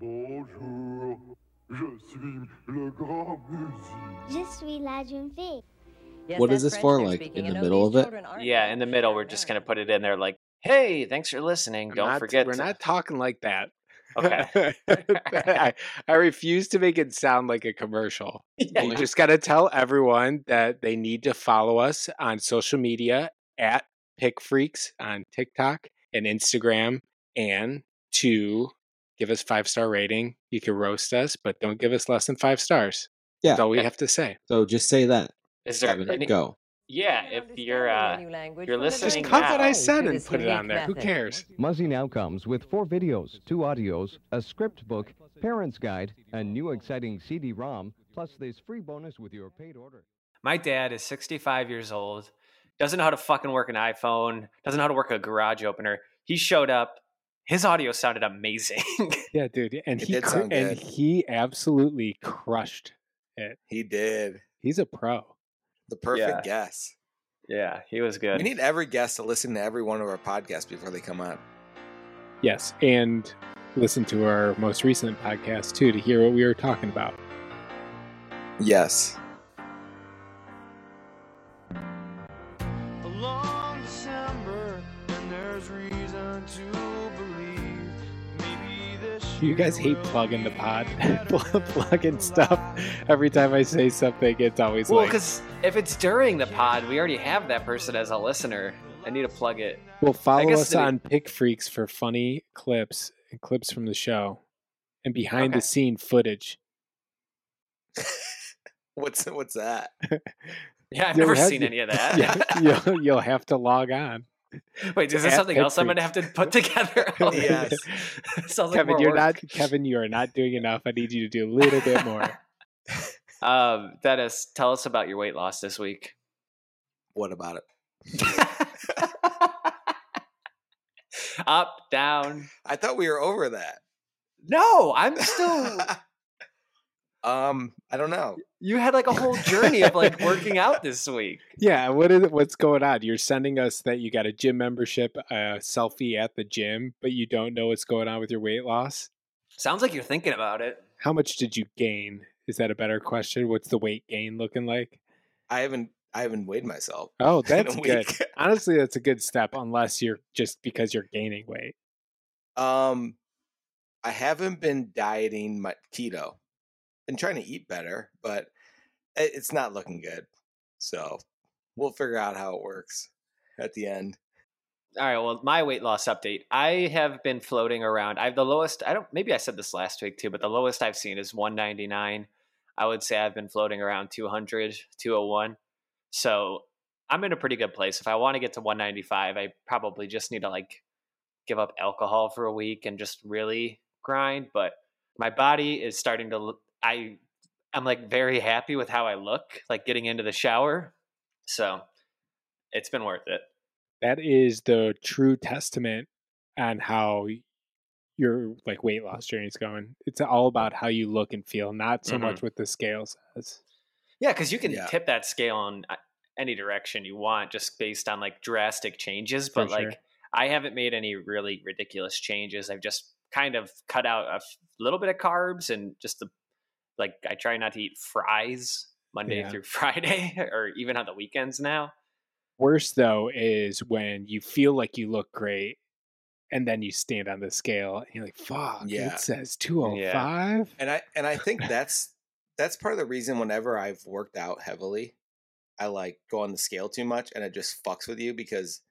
Bonjour, je suis le grand musique. Je suis la jeune fille. Yes, What is this for, like, speaking. in the know, middle of it? Yeah, in the middle, we're just gonna put it in there like, hey, thanks for listening. I'm Don't not- forget. We're to-" not talking like that. Okay. I, I refuse to make it sound like a commercial. Yeah, You you- just got to tell everyone that they need to follow us on social media at Pick Freaks on TikTok and Instagram, and to give us five star rating. You can roast us, but don't give us less than five stars. Yeah. That's all we have to say. So just say that. Is there Kevin, any? go. Yeah, if you're understand uh, the new language you're listening Just very cut what. I said and put it on unique there. Who cares? Muzzy now comes with four videos, two audios, a script book, parent's guide, a new exciting CD-ROM, plus this free bonus with your paid order. My dad is 65 years old, doesn't know how to fucking work an iPhone, doesn't know how to work a garage opener. He showed up. His audio sounded amazing. Yeah, dude. And It he did cr- sound and he absolutely crushed it. He did. He's a pro. The perfect Yeah. guess. yeah, he was good. We need every guest to listen to every one of our podcasts before they come on. Yes, and listen to our most recent podcast too to hear what we were talking about. Yes. You guys hate will plugging the pod, better. plugging stuff. Every time I say something, it's always well, like, because if it's during the pod, we already have that person as a listener. I need to plug it. "Well, follow guess us to be- on Pick Freaks for funny clips and clips from the show and behind Okay. the scene footage." What's what's that? Yeah, I've You'll never seen to- any of that. yeah, you'll, you'll have to log on. Wait, is this something else I'm gonna have to put together? Oh, Yes. Kevin, you're work. not Kevin. You are not doing enough. I need you to do a little bit more. Um, Dennis, tell us about your weight loss this week. What about it? Up, down. I thought we were over that. No, I'm still. Um, I don't know. You had like a whole journey of like working out this week. Yeah, what is what's going on? You're sending us that you got a gym membership, a selfie at the gym, but you don't know what's going on with your weight loss. Sounds like you're thinking about it. How much did you gain? Is that a better question? What's the weight gain looking like? I haven't I haven't weighed myself. Oh, that's good. Honestly, that's a good step, unless you're just because you're gaining weight. Um, I haven't been dieting my keto. Been trying to eat better, but it's not looking good. So we'll figure out how it works at the end. All right. Well, my weight loss update. I have been floating around. I have the lowest. I don't. Maybe I said this last week too, but the lowest I've seen is 199. I would say I've been floating around 200, 201. So I'm in a pretty good place. If I want to get to 195, I probably just need to like give up alcohol for a week and just really grind. But my body is starting to. Look I I'm like very happy with how I look. Like getting into the shower. So it's been worth it. That is the true testament on how your like weight loss journey is going. It's all about how you look and feel, not so Mhm. much what the scale says. Yeah, because you can Yeah. tip that scale in uh, any direction you want, just based on like drastic changes. For But like. I haven't made any really ridiculous changes. I've just kind of cut out a f- little bit of carbs and just the like. I try not to eat fries Monday Yeah. through Friday, or even on the weekends now. Worse though is when you feel like you look great and then you stand on the scale and you're like, fuck, Yeah. it says 205. And I and I think that's that's part of the reason whenever I've worked out heavily, I like go on the scale too much and it just fucks with you because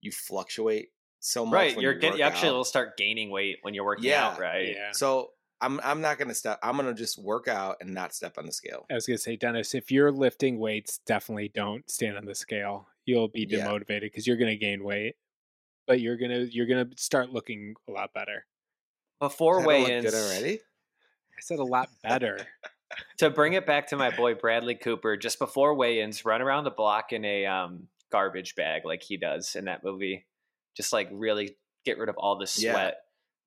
you fluctuate so much. Right, when you're you get, you actually out. will start gaining weight when you're working Yeah, out. Right. Yeah. So I'm I'm not gonna step. I'm gonna just work out and not step on the scale. I was gonna say, Dennis, if you're lifting weights, definitely don't stand on the scale. You'll be demotivated because you're gonna gain weight, but you're gonna you're gonna start looking a lot better. Before I weigh-ins, good already. I said a lot better. to bring it back to my boy Bradley Cooper, just before weigh-ins, run around the block in a um, garbage bag like he does in that movie. Just like really get rid of all the Yeah.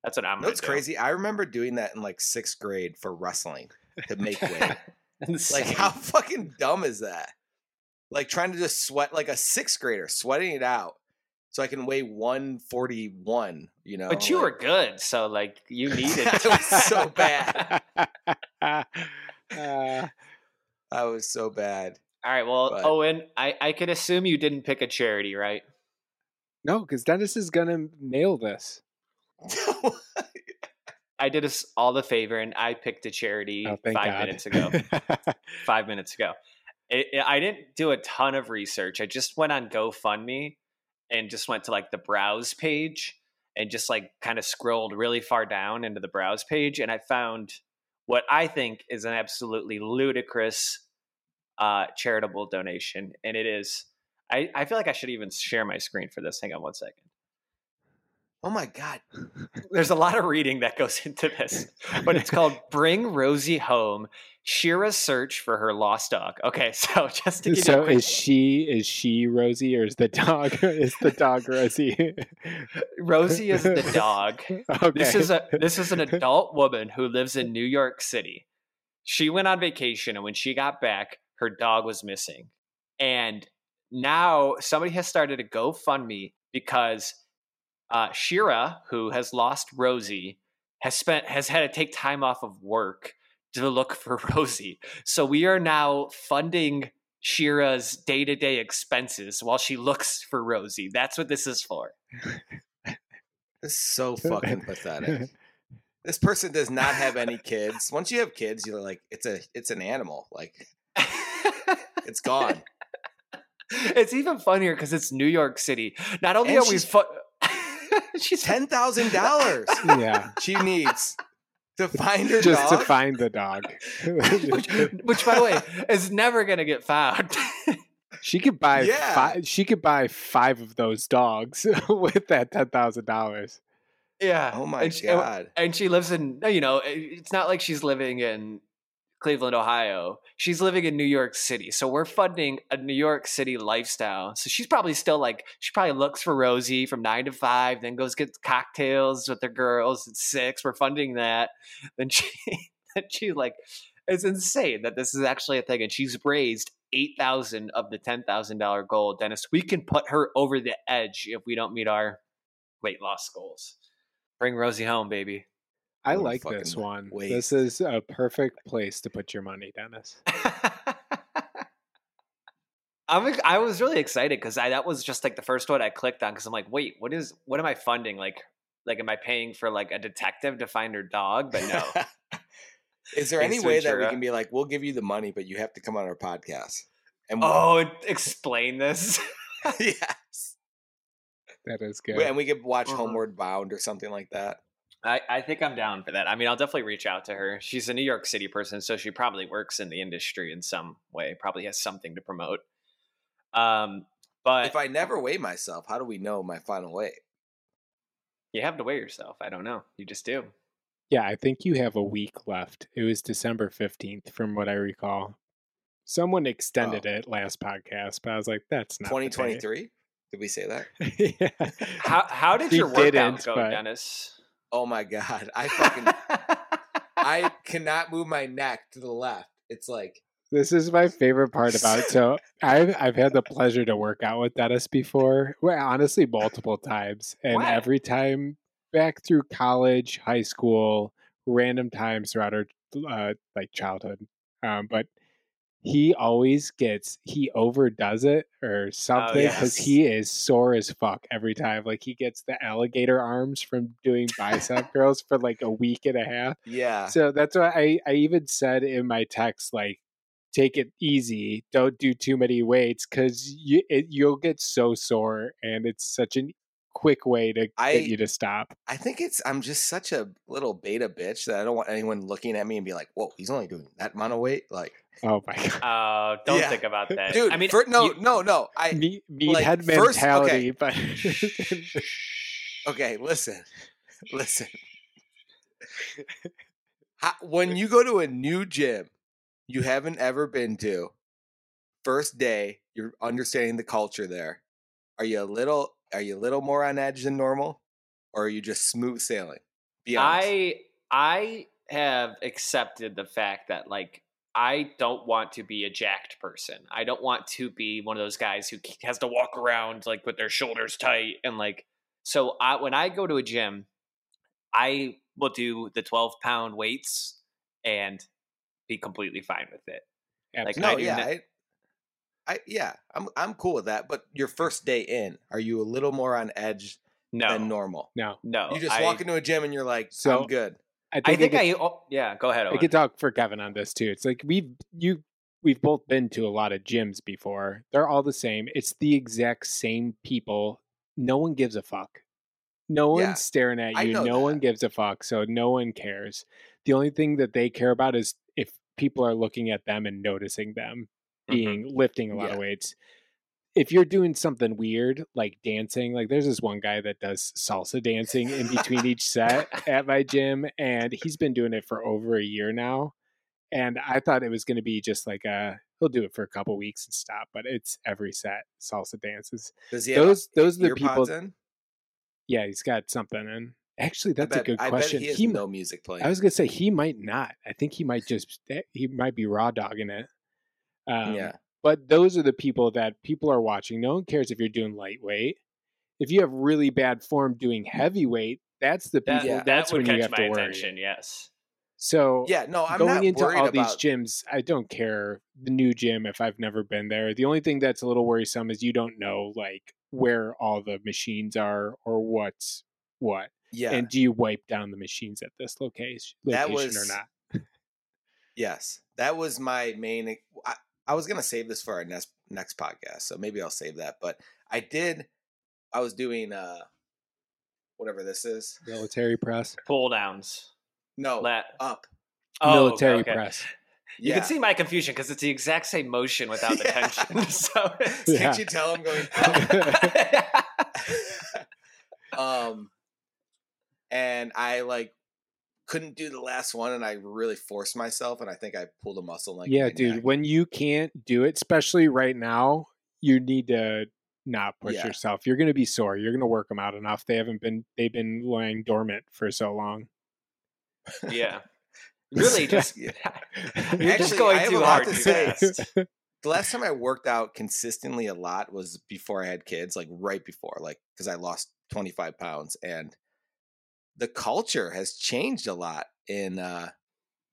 Sweat. That's what I'm. You know gonna what's do. crazy? I remember doing that in like sixth grade for wrestling to make weight. like, how fucking dumb is that? Like trying to just sweat like a sixth grader, sweating it out so I can weigh 141. You know, But you like- were good, so like you needed. it. was so bad. Uh, I was so bad. All right, well, But- Owen, I I could assume you didn't pick a charity, right? no, because Dennis is gonna nail this. I did us all the favor, and I picked a charity Oh, five God. minutes ago. five minutes ago. It, it- I didn't do a ton of research. I just went on GoFundMe and just went to like the browse page and just like kind of scrolled really far down into the browse page, and I found what I think is an absolutely ludicrous uh, charitable donation, and it is. I, I feel like I should even share my screen for this. Hang on one second. Oh my god! There's a lot of reading that goes into this, but it's called "Bring Rosie Home: Shira's Search for Her Lost Dog." Okay, so just to give so quick, is she is she Rosie or is the dog is the dog Rosie? Rosie is the dog. okay. This is a this is an adult woman who lives in New York City. She went on vacation, and when she got back, her dog was missing. And now somebody has started a GoFundMe because uh, Shira, who has lost Rosie, has spent has had to take time off of work to look for Rosie. So we are now funding Shira's day to day expenses while she looks for Rosie. That's what this is for. This so fucking pathetic. This person does not have any kids. Once you have kids, you're like, it's a it's an animal. Like it's gone. it's even funnier because it's New York City. Not only And are we fu- she's Ten thousand dollars yeah. she needs to find her dog. Just to find the dog. which, which, by the way, is never gonna get found. she could buy Yeah. five she could buy five of those dogs with that ten thousand dollars. yeah. oh my and she, god! And she lives in, you know, it's not like she's living in Cleveland, Ohio. She's living in New York City. So we're funding a New York City lifestyle. So she's probably still like, she probably looks for Rosie from nine to five, then goes get cocktails with her girls at six. We're funding that. Then she, then she like, it's insane that this is actually a thing. And she's raised 8,000 of the $10,000 goal. Dennis, we can put her over the edge if we don't meet our weight loss goals. Bring Rosie home, baby. I like this one. waste. This is a perfect place to put your money, Dennis. I'm I was really excited because I that was just like the first one I clicked on because I'm like, wait, what is what am I funding? Like, like am I paying for like a detective to find her dog? But no, Is there any way that we can be like, we'll give you the money, but you have to come on our podcast? And we'll- oh, explain this. yes, That is good. And we could watch Uh-huh. Homeward Bound or something like that. I, I think I'm down for that. I mean, I'll definitely reach out to her. She's a New York City person, so she probably works in the industry in some way. Probably has something to promote. Um, but if I never weigh myself, how do we know my final weight? you have to weigh yourself. I don't know. You just do. Yeah, I think you have a week left. It was December 15th, from what I recall. Someone extended Oh. it last podcast, but I was like, that's not the 2023? Did we say that? yeah. How how did She your workout didn't, go, but- Dennis? Oh my god, I fucking I cannot move my neck to the left. It's like This is my favorite part about it. So I've I've had the pleasure to work out with Dennis before. Well, honestly, multiple times, and Wow. every time back through college, high school, random times throughout our uh, like childhood. Um, but he always gets he overdoes it or oh, something because yes. he is sore as fuck every time. Like he gets the alligator arms from doing bicep curls for like a week and a half. yeah. So that's why I, I even said in my text, like, take it easy. Don't do too many weights because you, it, you'll get so sore and it's such a quick way to I- get you to stop. I think it's I'm just such a little beta bitch that I don't want anyone looking at me and be like, "Whoa, he's only doing that amount of weight." Like, Oh my God. Oh, don't Yeah. think about that, dude, I mean, fir- no, you- no, no. I Me, meathead like, first- mentality, but okay. Listen, listen. How, when you go to a new gym you haven't ever been to, first day, you're understanding the culture there. Are you a little? Are you a little more on edge than normal, or are you just smooth sailing? Be honest. I I have accepted the fact that like I don't want to be a jacked person. I don't want to be one of those guys who has to walk around like with their shoulders tight and like. So I, when I go to a gym, I will do the 12 pound weights and be completely fine with it. Like, No, I yeah, not- I, I yeah, I'm I'm cool with that. But your first day in, are you a little more on edge No, than normal? no. no. You just I, walk into a gym and you're like, So- I'm good. I I think, think I, I. oh, yeah, go ahead. I Owen. could talk for Kevin on this too. It's like we've you we've both been to a lot of gyms before. They're all the same. It's the exact same people. No one gives a fuck. No one's staring at you. No one gives a fuck. So no one cares. The only thing that they care about is if people are looking at them and noticing them Mhm. being lifting a lot Yeah. of weights. If you're doing something weird like dancing, like there's this one guy that does salsa dancing in between each set at my gym, and he's been doing it for over a year now. And I thought it was going to be just like a he'll do it for a couple weeks and stop, but it's every set salsa dances. Does he have Those those are the people. in? Yeah, he's got something in. Actually, that's I a bet, good question. bet he has He no music playing. I was gonna say he might not. I think he might just eh, he might be raw dogging it. Um, yeah, But those are the people that people are watching. No one cares if you're doing lightweight. If you have really bad form doing heavyweight, that's the that, people. Yeah. That's that would when you catch have to my worry. attention. Yes. So yeah. No, I'm going not into all about. these gyms, I don't care the new gym if I've never been there. The only thing that's a little worrisome is you don't know like where all the machines are or what's what. yeah, And do you wipe down the machines at this location, That location was- or not? yes, that was my main. I, I was gonna save this for our next next podcast, so maybe I'll save that. But I did. I was doing uh, whatever this is. Military press. Pull downs. No, Lat. up. Oh, Military okay. press. You Yeah. can see my confusion because it's the exact same motion without the Yeah. tension. So Yeah. Can't you tell I'm going um and i like couldn't do the last one and i really forced myself and i think i pulled a muscle like yeah, dude. neck. When you can't do it, especially right now, you need to not push Yeah. yourself. You're going to be sore. You're going to work them out enough. They haven't been. They've been lying dormant for so long. yeah. Really, just Yeah. you're just Actually, going I have too a lot hard to say. fast. the last time i worked out consistently a lot was before i had kids like right before like because i lost 25 pounds and the culture has changed a lot in uh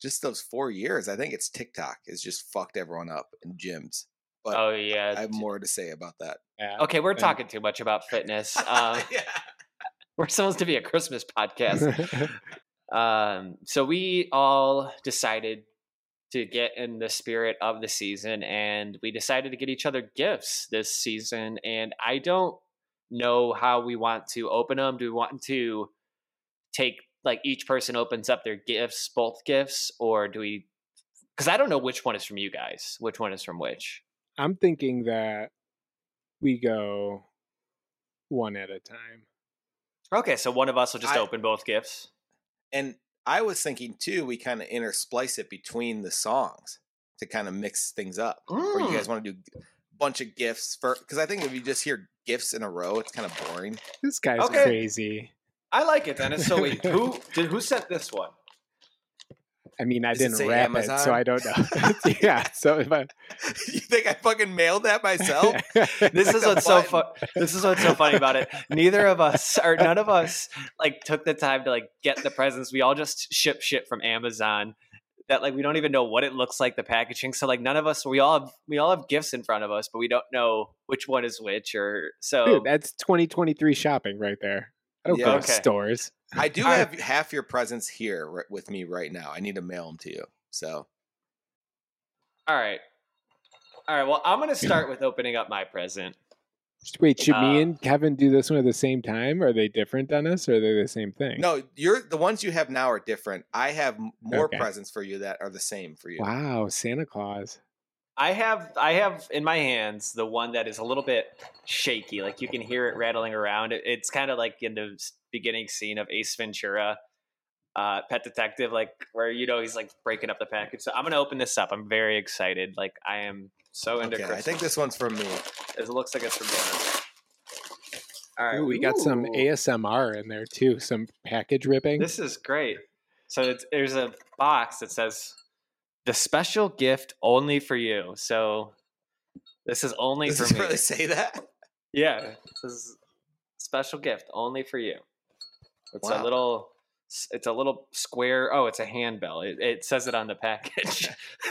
just those four years i think it's tiktok has just fucked everyone up in gyms but Oh yeah. i have more to say about that Yeah. Okay, we're talking too much about fitness. Um, yeah we're supposed to be a Christmas podcast. Um, so we all decided to get in the spirit of the season and we decided to get each other gifts this season. And I don't know how we want to open them. Do we want to take like each person opens up their gifts, both gifts, or do we? Because I don't know which one is from you guys, which one is from which. I'm thinking that we go one at a time. Okay, so one of us will just I- open both gifts. and i was thinking too we kind of intersplice it between the songs to kind of mix things up or you mm. guys want to do a bunch of gifts for because i think if you just hear gifts in a row it's kind of boring This guy's Okay. crazy. I like it, Dennis. So wait, who did who sent this one? I mean, I Does didn't say wrap it, so I don't know. yeah. So if I you think i fucking mailed that myself This is what's so button. fun. This is what's so funny about it. Neither of us, or none of us, like took the time to like get the presents. We all just ship shit from Amazon. That like we don't even know what it looks like, the packaging. So like none of us, we all have we all have gifts in front of us, but we don't know which one is which. Or so Dude, that's 2023 shopping right there. I don't Yeah. go to stores. i do All right. have half your presents here with me right now i need to mail them to you so all right, all right. Well, I'm gonna start with opening up my present. Wait, should Uh, me and Kevin do this one at the same time? Are they different, Dennis, or are they the same thing? no you're the ones you have now are different i have more Okay. presents for you that are the same for you Wow, Santa Claus. I have I have in my hands the one that is a little bit shaky. Like you can hear it rattling around. It's kind of like in the beginning scene of Ace Ventura, uh, Pet Detective, like where you know he's like breaking up the package. So I'm gonna open this up. I'm very excited. Like I am so into okay Christmas. i think this one's from me it looks like it's from Dennis. All right, Ooh, we got some. ASMR in there too. Some package ripping. This is great. So it's, there's a box that says the special gift only for you. So this is only Does for me. really say that? Yeah, this is special gift only for you. It's a little. It's a little square. Oh, it's a handbell. It, it says it on the package.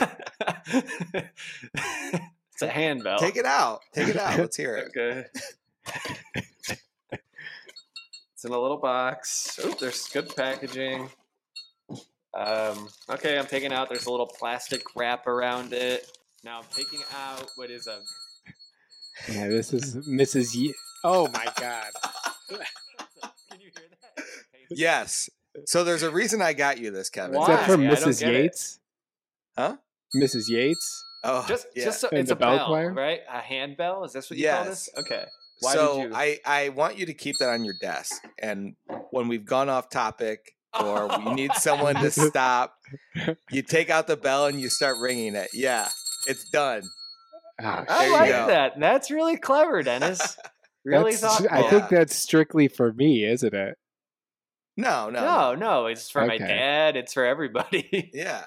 it's a handbell. Take it out. Take it out. Let's hear it. Okay. it's in a little box. Oh, there's good packaging. Um, okay, I'm taking out. There's a little plastic wrap around it. Now I'm taking out what is a. Yeah, this is Mrs. Ye- Oh my god. Can you hear that? Yes. So there's a reason I got you this, Kevin. Why? Is Why? that from Mrs. get it. Yates? Huh? Mrs. Yates? Oh, Just, yeah. just so, it's a bell bell, choir? right? A handbell. Is this what you call this? Yes. Okay. Why so did you? I I want you to keep that on your desk, and when we've gone off topic or you need someone to stop, you take out the bell and you start ringing it. Yeah, it's done. Ah, I like go. that. That's really clever, Dennis. Really that's- thoughtful. I think that's strictly for me, isn't it? No, no, No, no, it's for my dad. It's for everybody. Yeah.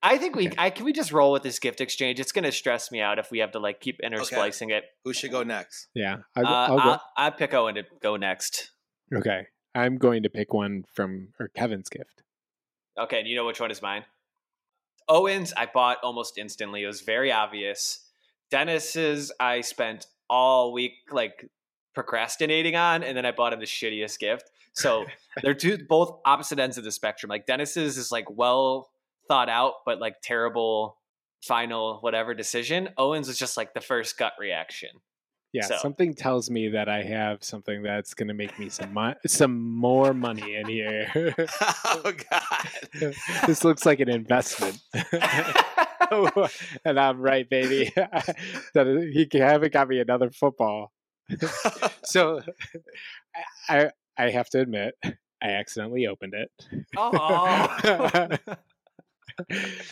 I think we. Okay. I can we just roll with this gift exchange. It's gonna stress me out if we have to like keep intersplicing it. Who should go next? Yeah. Uh, I'll, I'll go. I'll, I pick Owen to go next. okay. I'm going to pick one from or Kevin's gift. Okay, and you know which one is mine? Owen's I bought almost instantly. It was very obvious. Dennis's I spent all week like procrastinating on, and then I bought him the shittiest gift. So they're two both opposite ends of the spectrum. Like Dennis's is like well thought out, but like terrible final whatever decision. Owen's is just like the first gut reaction. Yeah, So- something tells me that I have something that's going to make me some mo- some more money in here. oh God. this looks like an investment. and I'm right, baby. that he haven't got me another football. so I I have to admit, I accidentally opened it. oh.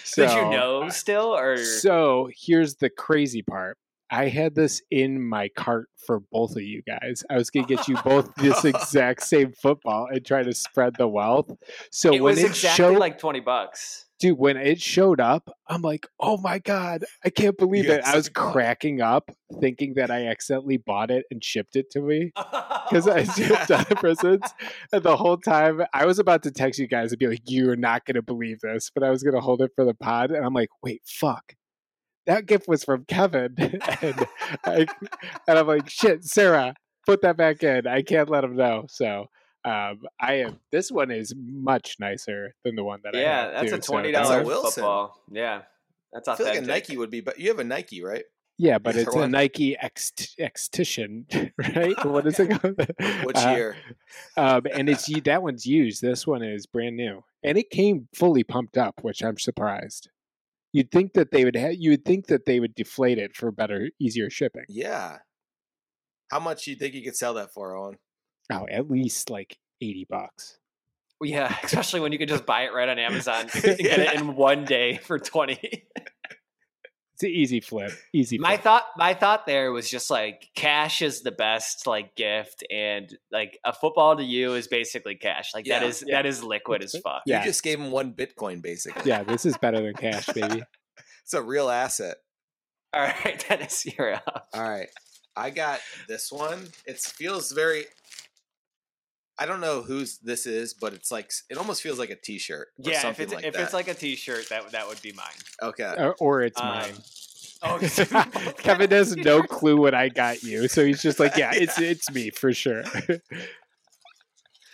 so, Did you know still or So here's the crazy part. I had this in my cart for both of you guys. I was gonna get you both this exact same football and try to spread the wealth. So it when was it exactly showed, like 20 bucks. dude, when it showed up, I'm like, oh my god, I can't believe You it. I was accidentally bought it. cracking up, thinking that I accidentally bought it and shipped it to me because I shipped other presents. And the whole time, I was about to text you guys and be like, "You're not gonna believe this," but I was gonna hold it for the pod, and I'm like, "Wait, fuck." That gift was from Kevin, and I, and I'm like, "Shit, Sarah, put that back in. I can't let him know." So, um, I am. This one is much nicer than the one that I yeah, have, that's too, a twenty That's a dollar Wilson. football. Yeah, that's I feel like a Nike would be, but you have a Nike, right? Yeah, but it's a one? Nike X Xtition, right? What is it called? Which Uh, year? um, and it's that one's used. This one is brand new, and it came fully pumped up, which I'm surprised. You'd think that they would. Ha- you would think that they would deflate it for better, easier shipping. Yeah. How much do you think you could sell that for, Owen? Oh, at least like eighty bucks. Yeah, especially when you could just buy it right on Amazon and get it in one day for twenty. It's an easy flip. Easy. my thought, my thought there was just like cash is the best like gift, and like a football to you is basically cash. Like yeah, that is yeah. that is liquid as fuck. Yeah. You just gave him one Bitcoin, basically. yeah, this is better than cash, baby. It's a real asset. All right, Dennis, you're up. All right. I got this one. It feels very. I don't know whose this is, but it's like it almost feels like a T-shirt. Or Yeah, if something it's like if that. it's like a T-shirt, that that would be mine. okay, or, or it's Um, mine. Oh, Kevin has no clue what I got you, so he's just like, "Yeah, it's it's me for sure." all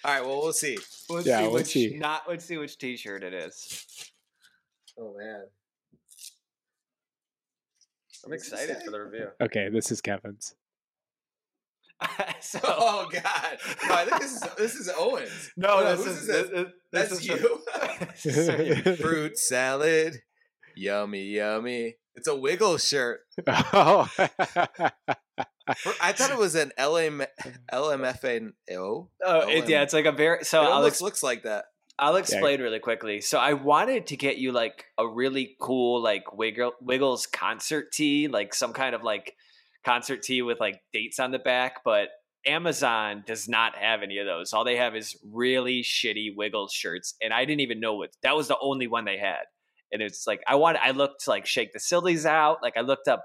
right. Well, we'll see. Let's Yeah, see let's which see. not let's see which T-shirt it is. Oh man, I'm excited for the review. okay, this is Kevin's. so, Oh god, no, I think this is this is Owens. no, Oh, this is is this, this? this, That's is you. this is for you. Fruit salad, yummy, yummy. It's a Wiggle shirt. oh, I thought it was an LM, LMFAO. Oh, it, yeah, it's like a very. So it I'll almost ex- looks like that. I'll explain really quickly. So I wanted to get you like a really cool like Wiggle, Wiggles concert tee, like some kind of like concert tee with like dates on the back, but Amazon does not have any of those. All they have is really shitty Wiggles shirts, and I didn't even know what that was the only one they had. and it's like I want I looked to like shake the sillies out. Like I looked up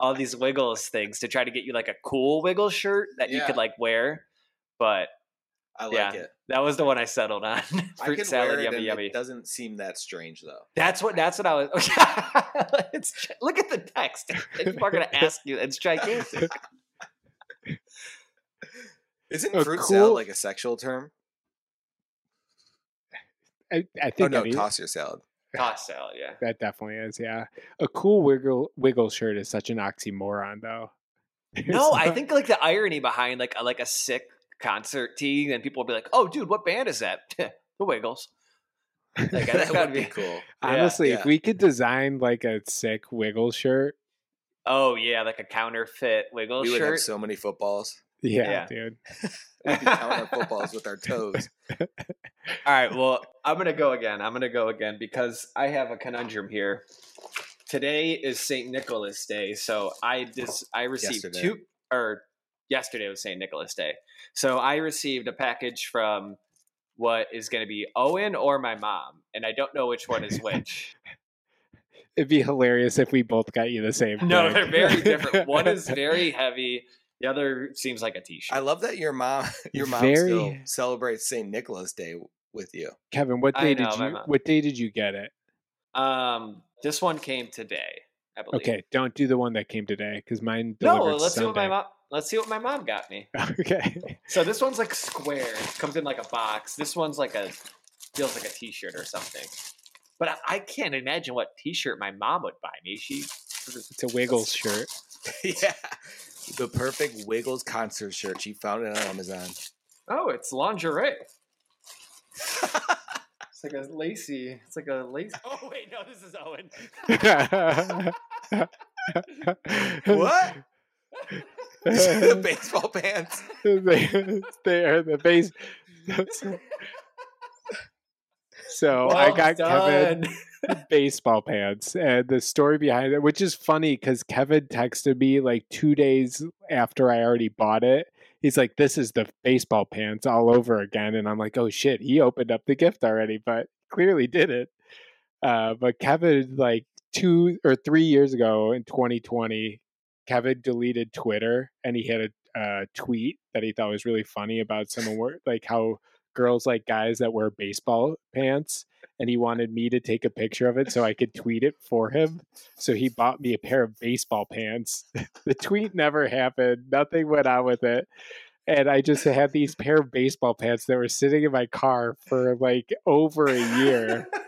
all these wiggles things to try to get you like a cool wiggle shirt that you could like wear. But I like Yeah. it. that was the one I settled on. I Fruit can salad, wear it yummy, yummy. it doesn't seem that strange though. That's what. That's what I was. it's, look at the text. People are gonna ask you. It's gigantic. Isn't A fruit cool- salad like a sexual term? I, I Oh think no, any- toss your salad. Toss salad. Yeah. that definitely is. Yeah, a cool wiggle wiggle shirt is such an oxymoron, though. No, It's I think like the irony behind like a, like a sick concert tee, and people will be like, "Oh, dude, what band is that?" the Wiggles. Like, that that'd be be- cool. honestly, yeah. if we could design like a sick wiggle shirt, Oh yeah, like a counterfeit Wiggle We would have shirt. so many footballs. yeah, Yeah. dude. We'd be counting footballs with our toes. All right, well, I'm gonna go again. I'm gonna go again because I have a conundrum here. Today is Saint Nicholas Day, so I just I received Yesterday. two or yesterday was Saint Nicholas Day, so I received a package from what is going to be Owen or my mom, and I don't know which one is which. It'd be hilarious if we both got you the same. no, thing. they're very different. One is very heavy. The other seems like a t-shirt. I love that your mom your mom Very- still celebrates St. Nicholas Day with you. Kevin. What day know, did my you? mom. What day did you get it? um, this one came today. I believe. Okay, don't do the one that came today because mine No, delivered let's see what my mom. Let's see what my mom got me. Okay. So this one's like square. It comes in like a box. This one's like a feels like a t-shirt or something. But I, I can't imagine what t-shirt my mom would buy me. She It's a Wiggles shirt. yeah. The perfect Wiggles concert shirt. She found it on Amazon. Oh, it's lingerie. It's like a lacy. It's like a lacy. Oh wait, no, this is Owen. what? The baseball pants. they, they are the base. So I Well got Kevin baseball pants, and the story behind it, which is funny because Kevin texted me like two days after I already bought it. He's like, "This is the baseball pants all over again," and I'm like, "Oh shit!" He opened up the gift already, but clearly didn't. Uh, but Kevin, like two or three years ago in 2020, Kevin deleted Twitter and he had a uh, tweet that he thought was really funny about some wor- like how girls like guys that wear baseball pants and he wanted me to take a picture of it so I could tweet it for him. So he bought me a pair of baseball pants. the tweet never happened. Nothing went on with it. And I just had these pair of baseball pants that were sitting in my car for like over a year.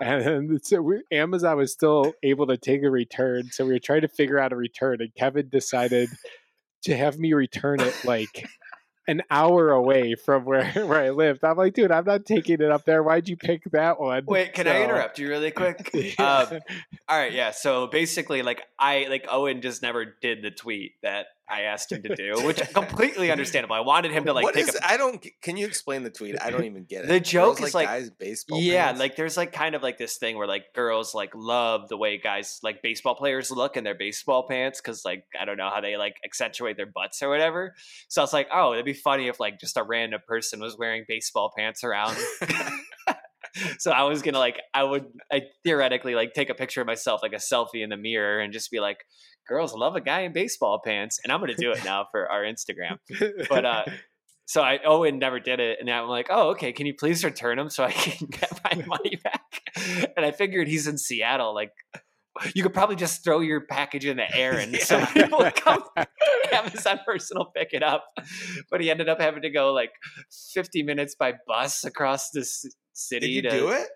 and so we, Amazon was still able to take a return. So we were trying to figure out a return, and Kevin decided to have me return it like an hour away from where where I lived. I'm like, dude, I'm not taking it up there. Why'd you pick that one? Wait, can I interrupt you really quick? Yeah. Um, all right, yeah. So basically, like I like Owen just never did the tweet that I asked him to do, which is completely understandable. I wanted him to like what take is? a I don't. Can you explain the tweet? I don't even get it. The joke is like- guys baseball. yeah, pants? like there's like kind of like this thing where like girls like love the way guys like baseball players look in their baseball pants because like I don't know how they like accentuate their butts or whatever. So I was like, oh, it'd be funny if like just a random person was wearing baseball pants around. so I was gonna like I would I theoretically like take a picture of myself like a selfie in the mirror and just be like, girls love a guy in baseball pants, and I'm gonna do it now for our Instagram. But uh so I Owen never did it, and I'm like, oh, okay. Can you please return them so I can get my money back? And I figured he's in Seattle. Like, you could probably just throw your package in the air and some people would come. Amazon person will pick it up. But he ended up having to go like 50 minutes by bus across the city. Did you to, do it?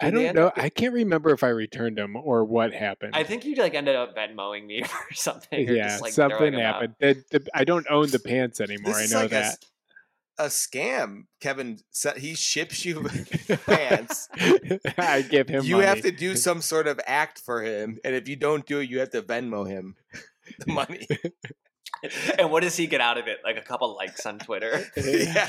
I Did they don't know. up- I can't remember if I returned them or what happened. I think you like ended up Venmoing me or something. Or yeah, just, like, something happened. The, the, I don't own the pants anymore. This I know like a that. S- A, scam. Kevin said he ships you pants. I give him. you money. have to do some sort of act for him, and if you don't do it, you have to Venmo him the money. and what does he get out of it? Like a couple likes on Twitter. yeah.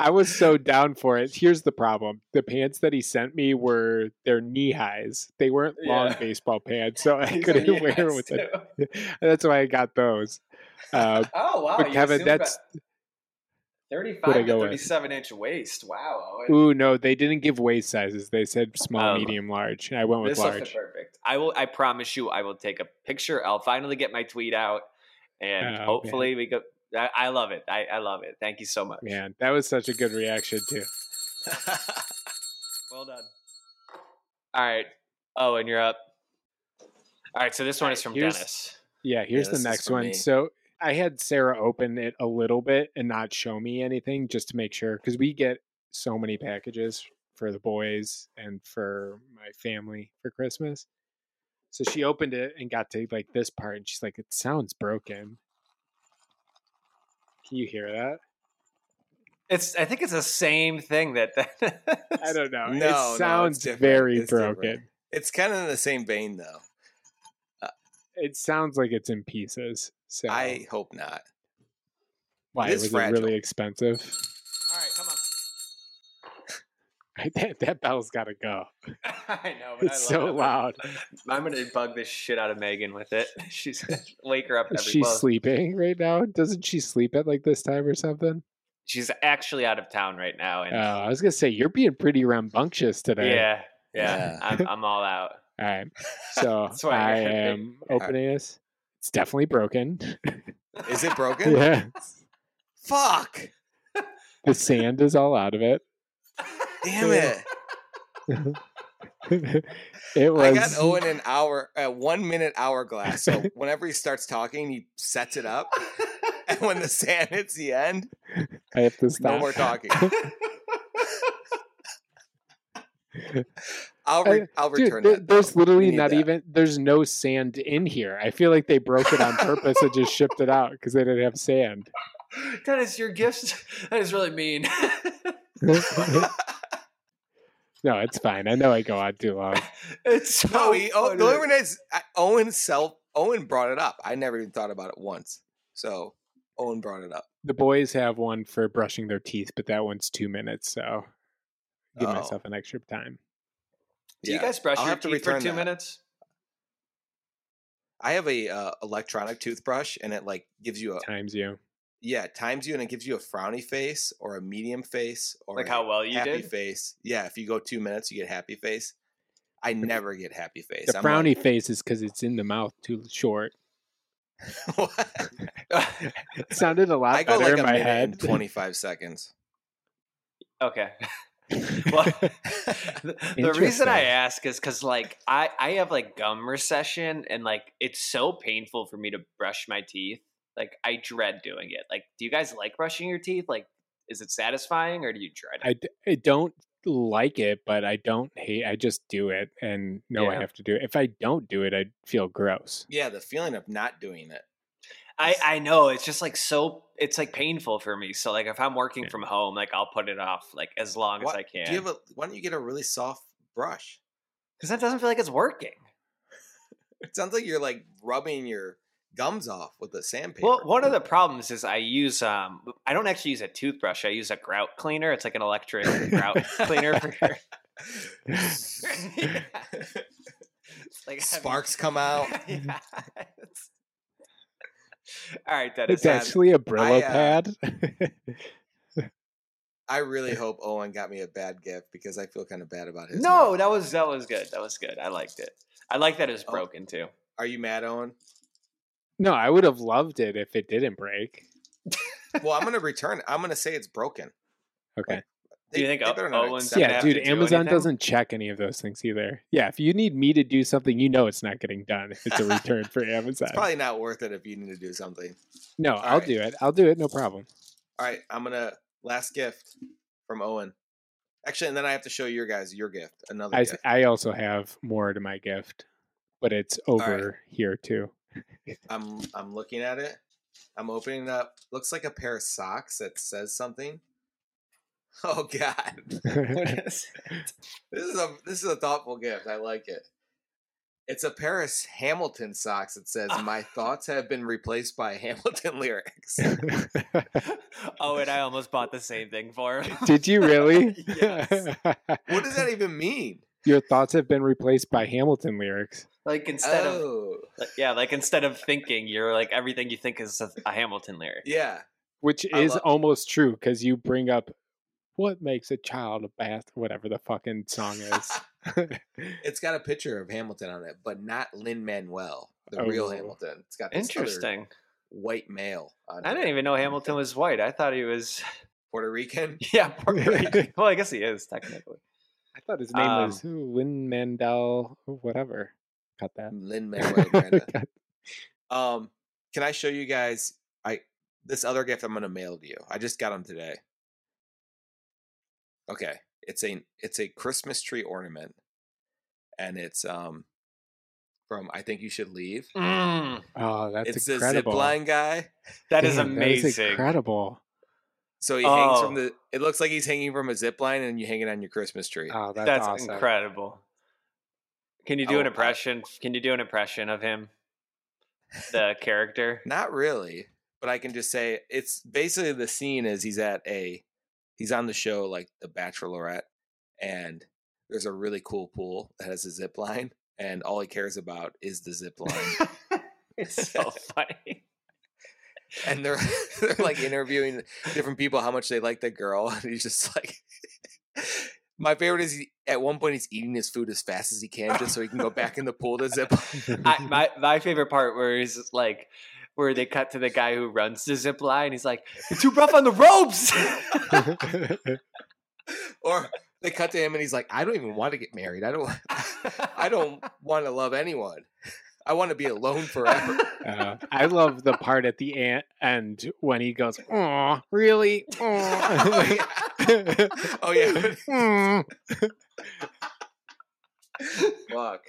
I was so down for it. Here's the problem: the pants that he sent me were their knee highs. They weren't long Yeah. baseball pants, so I couldn't wear knee-highs, with it. That's why I got those. Uh, Oh wow! but Kevin, that's 35 to 37 inch waist. Wow. Ooh, no, they didn't give waist sizes. They said small, Oh. medium, large. And I went with This will fit large. perfect. I will. I promise you, I will take a picture. I'll finally get my tweet out, and Oh, hopefully we go. I, I love it. I, I love it. Thank you so much. Man, that was such a good reaction too. Well done. All right. Oh, and you're up. All right. So this one is from Dennis. Yeah, here's is the next one. me. So I had Sarah open it a little bit and not show me anything just to make sure because we get so many packages for the boys and for my family for Christmas. So she opened it and got to like this part and she's like, it sounds broken. Can you hear that? It's. I think it's the same thing that. I don't know. No, no, it sounds different. very It's different. broken. it's kind of in the same vein, though. It sounds like it's in pieces. So I hope not. why it is was fragile. it really expensive? All right. Come on. that, that bell's got to go. I know. But It's I so it. loud. I'm gonna bug the shit out of Megan with it. She's wake her up Is every. she well, sleeping right now? Doesn't she sleep at like this time or something? She's actually out of town right now, Oh, and I was gonna say you're being pretty rambunctious today. yeah, yeah, Yeah. I'm I'm all out. All right. So I am opening this. It's definitely broken. Is it broken? yeah. Fuck! The sand is all out of it. Damn it! it was I got Owen an hour, a one minute hourglass. So whenever he starts talking, he sets it up, and when the sand hits the end, I have to stop. no more talking. I'll re- I'll Dude, return there- that. there's though. Literally not that. even there's no sand in here. I feel like they broke it on purpose and just shipped it out because they didn't have sand. that is your gift. That is really mean. no, it's fine. I know I go on too long. it's so No, he, oh, the funny. only reason is Owen self Owen brought it up. I never even thought about it once. So Owen brought it up. The boys have one for brushing their teeth, but that one's two minutes, so give Oh. myself an extra time. Do you guys brush I'll your teeth for two that. minutes? I have a uh, electronic toothbrush, and it like gives you a Times you. yeah it times you, and it gives you a frowny face or a medium face or Like how well you happy did? face. Yeah, if you go two minutes, you get happy face. I never get happy face. The I'm frowny like, face is because it's in the mouth too short. Sounded a lot I go better like in my head. twenty five seconds. Okay. well, the, the reason I ask is because like I I have like gum recession and like it's so painful for me to brush my teeth. Like I dread doing it. Like, do you guys like brushing your teeth? Like, is it satisfying or do you dread it? I, d- I don't like it, but I don't hate. I just do it and know I have to do it. If I don't do it, I feel gross. yeah, the feeling of not doing it. I I know it's just like so. It's like painful for me. So like if I'm working Yeah. from home, like I'll put it off like as long as I can. Do you have a, why don't you get a really soft brush? Because that doesn't feel like it's working. It sounds like you're like rubbing your gums off with a sandpaper. Well, one of the problems is I use um I don't actually use a toothbrush. I use a grout cleaner. It's like an electric grout cleaner for Yeah. Like having- Sparks come out. Yeah. It's- All right, that It's is actually a Brillo I, uh, pad. I really hope Owen got me a bad gift because I feel kind of bad about his. no. That was that was good. That was good. I liked it. I like that it's Oh. broken too. Are you mad, Owen? no, I would have loved it if it didn't break. Well, I'm gonna return it. I'm gonna say it's broken. Okay. Do you think they O- better Owen's Yeah, have dude, to do Amazon anything? doesn't check any of those things either. Yeah, if you need me to do something, you know it's not getting done if it's a return for Amazon. It's probably not worth it if you need to do something. no, all I'll right. do it. I'll do it. No problem. All right, I'm gonna last gift from Owen. Actually, and then I have to show your guys your gift. Another I, gift. I also have more to my gift, but it's over here too. I'm I'm looking at it. I'm opening it up. Looks like a pair of socks that says something. Oh God, What is it? this is a this is a thoughtful gift. I like it. It's a Paris Hamilton socks that says "My thoughts have been replaced by Hamilton lyrics." Oh, and I almost bought the same thing for him. Did you really? Yes. What does that even mean? Your thoughts have been replaced by Hamilton lyrics. Like instead of oh, like, yeah, like instead of thinking, you're like everything you think is a, Hamilton lyric. yeah. which I is almost true because you bring up what makes a child a bastard, whatever the fucking song is. It's got a picture of Hamilton on it, but not Lin Manuel, the real Oh. Hamilton. It's got this other Interesting. white male. On I it. didn't even know Hamilton was white. I thought he was. Puerto Rican. Yeah, Puerto Rican. well, I guess he is technically. I thought his name Um, was Lin Mandel, whatever. Cut that. Lin Manuel Um, can I show you guys? I this other gift I'm gonna mail to you. I just got them today. Okay, it's a it's a Christmas tree ornament, and it's um from I think you should leave. Mm, oh, that's it's incredible. a zip line guy. that is Damn, that is amazing. incredible. So he hangs from Oh. the. It looks like he's hanging from a zip line, and you hang it on your Christmas tree. Oh, that's, That's awesome. incredible. Can you do Oh, an I- impression? Can you do an impression of him, the character? Not really, but I can just say it's basically the scene is he's at a he's on the show like The Bachelorette, and there's a really cool pool that has a zip line, and all he cares about is the zip line. it's so funny. and they're they're like interviewing different people how much they like the girl, and he's just like. My favorite is he, at one point he's eating his food as fast as he can just so he can go back in the pool to zip. I, my my favorite part where he's like where they cut to the guy who runs the zip line. And he's like, "You're too rough on the ropes." or they cut to him and he's like, I don't even want to get married. I don't I don't want to love anyone. I want to be alone forever. Uh, I love the part at the an- end when he goes, "Oh, really? oh, yeah. oh yeah. Fuck.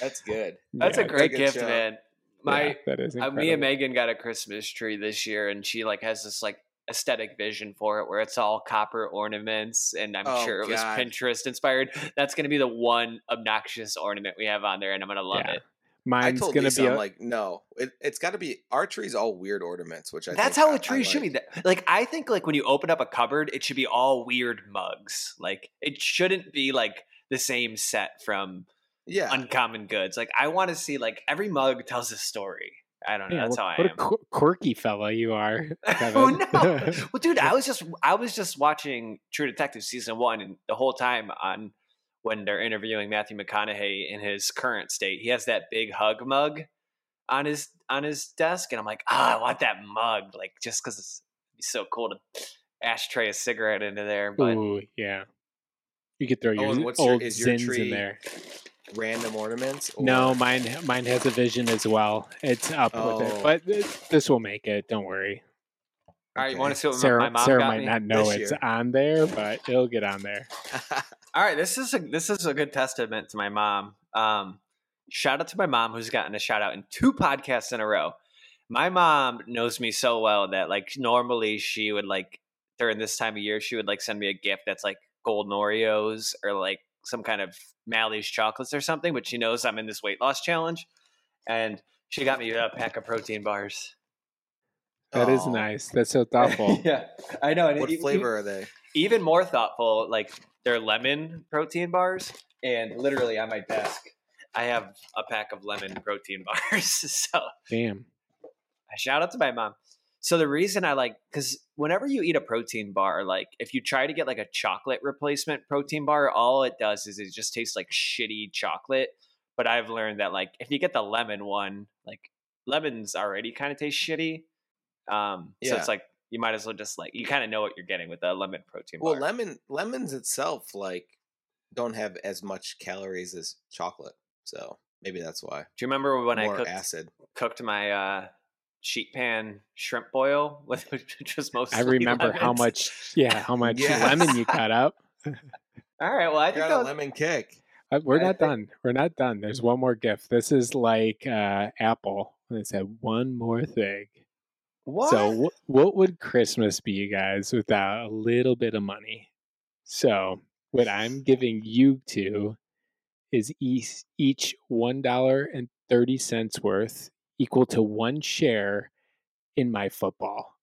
That's good. That's Yeah, a great good gift, show. man. My yeah, that is uh, me and. Megan got a Christmas tree this year, and she like has this like aesthetic vision for it where it's all copper ornaments, and I'm Oh, sure it was God. Pinterest inspired. That's gonna be the one obnoxious ornament we have on there, and I'm gonna love Yeah. it. Mine's I told gonna Lisa, be I'm like, no, it, it's got to be our tree's all weird ornaments, which I That's think how I- a tree I should be. like. That- Like I think like when you open up a cupboard, it should be all weird mugs. Like it shouldn't be like the same set from Yeah, Uncommon Goods. Like I want to see like every mug tells a story. I don't know. yeah, That's what, how I what am. a qu- quirky fella you are. oh no! Well, dude, I was just I was just watching True Detective season one, and the whole time on when they're interviewing Matthew McConaughey in his current state, he has that big hug mug on his on his desk, and I'm like, ah, I want that mug, like just because it's so cool to ashtray a cigarette into there. But Ooh, yeah. You could throw Oh, your your- old your zins tree in there. Random ornaments. No, mine mine has a vision as well. It's up with Oh. it, but th- this will make it. Don't worry. all right, you want to see what Sarah, my mom Sarah got might me? not know it's year. on there, but it'll get on there. All right, this is a this is a good testament to my mom. Um, shout out to my mom who's gotten a shout out in two podcasts in a row. My mom knows me so well that like normally she would like during this time of year she would like send me a gift that's like golden Oreos or like some kind of Malley's chocolates or something, but she knows I'm in this weight loss challenge, and she got me a pack of protein bars. That is Aw. nice. That's so thoughtful. yeah, I know. and What it- it- flavor are they? even more thoughtful, like they're lemon protein bars, and literally on my desk, I have a pack of lemon protein bars. so Damn. I shout out to my mom. So the reason I like, because whenever you eat a protein bar, like if you try to get like a chocolate replacement protein bar, all it does is it just tastes like shitty chocolate. But I've learned that like if you get the lemon one, like lemons already kind of taste shitty. Um, so it's like you might as well just like you kind of know what you're getting with a lemon protein Well, lemon lemons itself like don't have as much calories as chocolate, so maybe that's why. Do you remember when I cooked, acid. cooked my uh, sheet pan shrimp boil with which was mostly I remember how much, yeah, how much Yes. lemon you cut up. All right, well I I think got that a lemon kick. Uh, We're I not think- done. We're not done. There's one more gift. This is like uh, Apple. They said one more thing. what? So, wh- what would Christmas be, you guys, without a little bit of money? So, what I'm giving you two is each, each $1.30 worth, equal to one share in my football.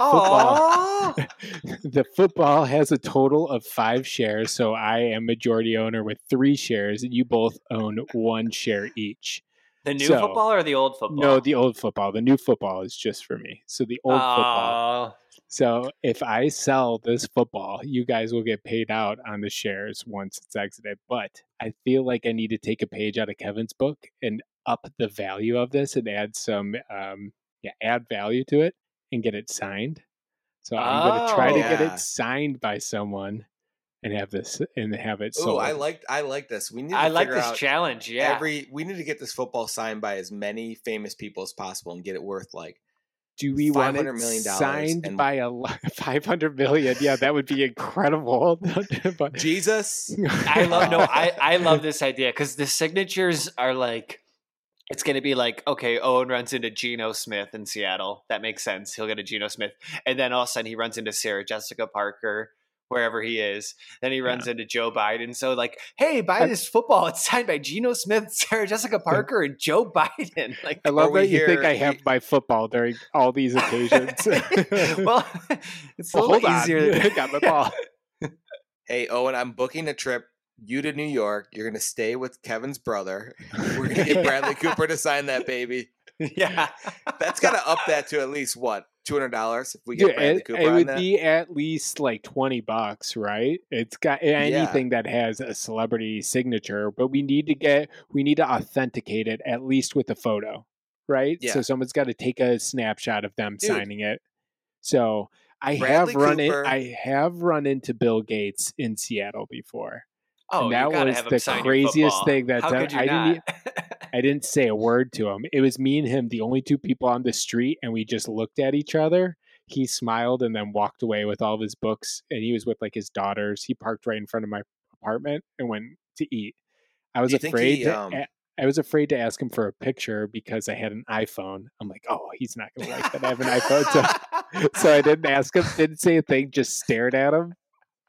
Aw. the football has a total of five shares, so I am majority owner with three shares, and you both own one share each. The new So- football or the old football? No, the old football. The new football is just for me. So the old football. Oh, So if I sell this football, you guys will get paid out on the shares once it's exited. But I feel like I need to take a page out of Kevin's book and up the value of this and add some, um, yeah, add value to it and get it signed. So I'm going to try Oh. to get it signed by someone and have this and have it Oh, sold. I like I like this. We need. To I like this out challenge. Yeah. Every we need to get this football signed by as many famous people as possible and get it worth like Do we want it $500 million signed and- by a 500 million? Yeah, that would be incredible. but Jesus. I love no, I I love this idea because the signatures are like it's gonna be like okay, Owen runs into Geno Smith in Seattle. That makes sense. He'll get a Geno Smith, and then all of a sudden he runs into Sarah Jessica Parker wherever he is. Then he runs into Joe Biden. So like, hey, buy I- this football. It's signed by Geno Smith, Sarah Jessica Parker, and Joe Biden. Like, I love Or that you think I have my football during all these occasions. well, it's a Well, little easier. on. than- got my ball. Hey Owen, I'm booking a trip. You to New York. You're gonna stay with Kevin's brother. We're gonna get Bradley Cooper to sign that baby. yeah, That's gotta up that to at least what two hundred dollars if we get it, it would be at least like 20 bucks, right? It's got anything that has a celebrity signature, but we need to get, we need to authenticate it at least with a photo, right? Yeah. So someone's got to take a snapshot of them Dude. signing it. So I Bradley have run Cooper- in, I have run into Bill Gates in Seattle before. oh, And that was the craziest thing that How could you I didn't? I didn't say a word to him. It was me and him, the only two people on the street, and we just looked at each other. He smiled and then walked away with all of his books, and he was with like his daughters. He parked right in front of my apartment and went to eat. I was Do you think afraid. he, to, um, a- I was afraid to ask him for a picture because I had an iPhone. I'm like, oh, he's not gonna like that I have an iPhone, so, so I didn't ask him. Didn't say a thing. Just stared at him.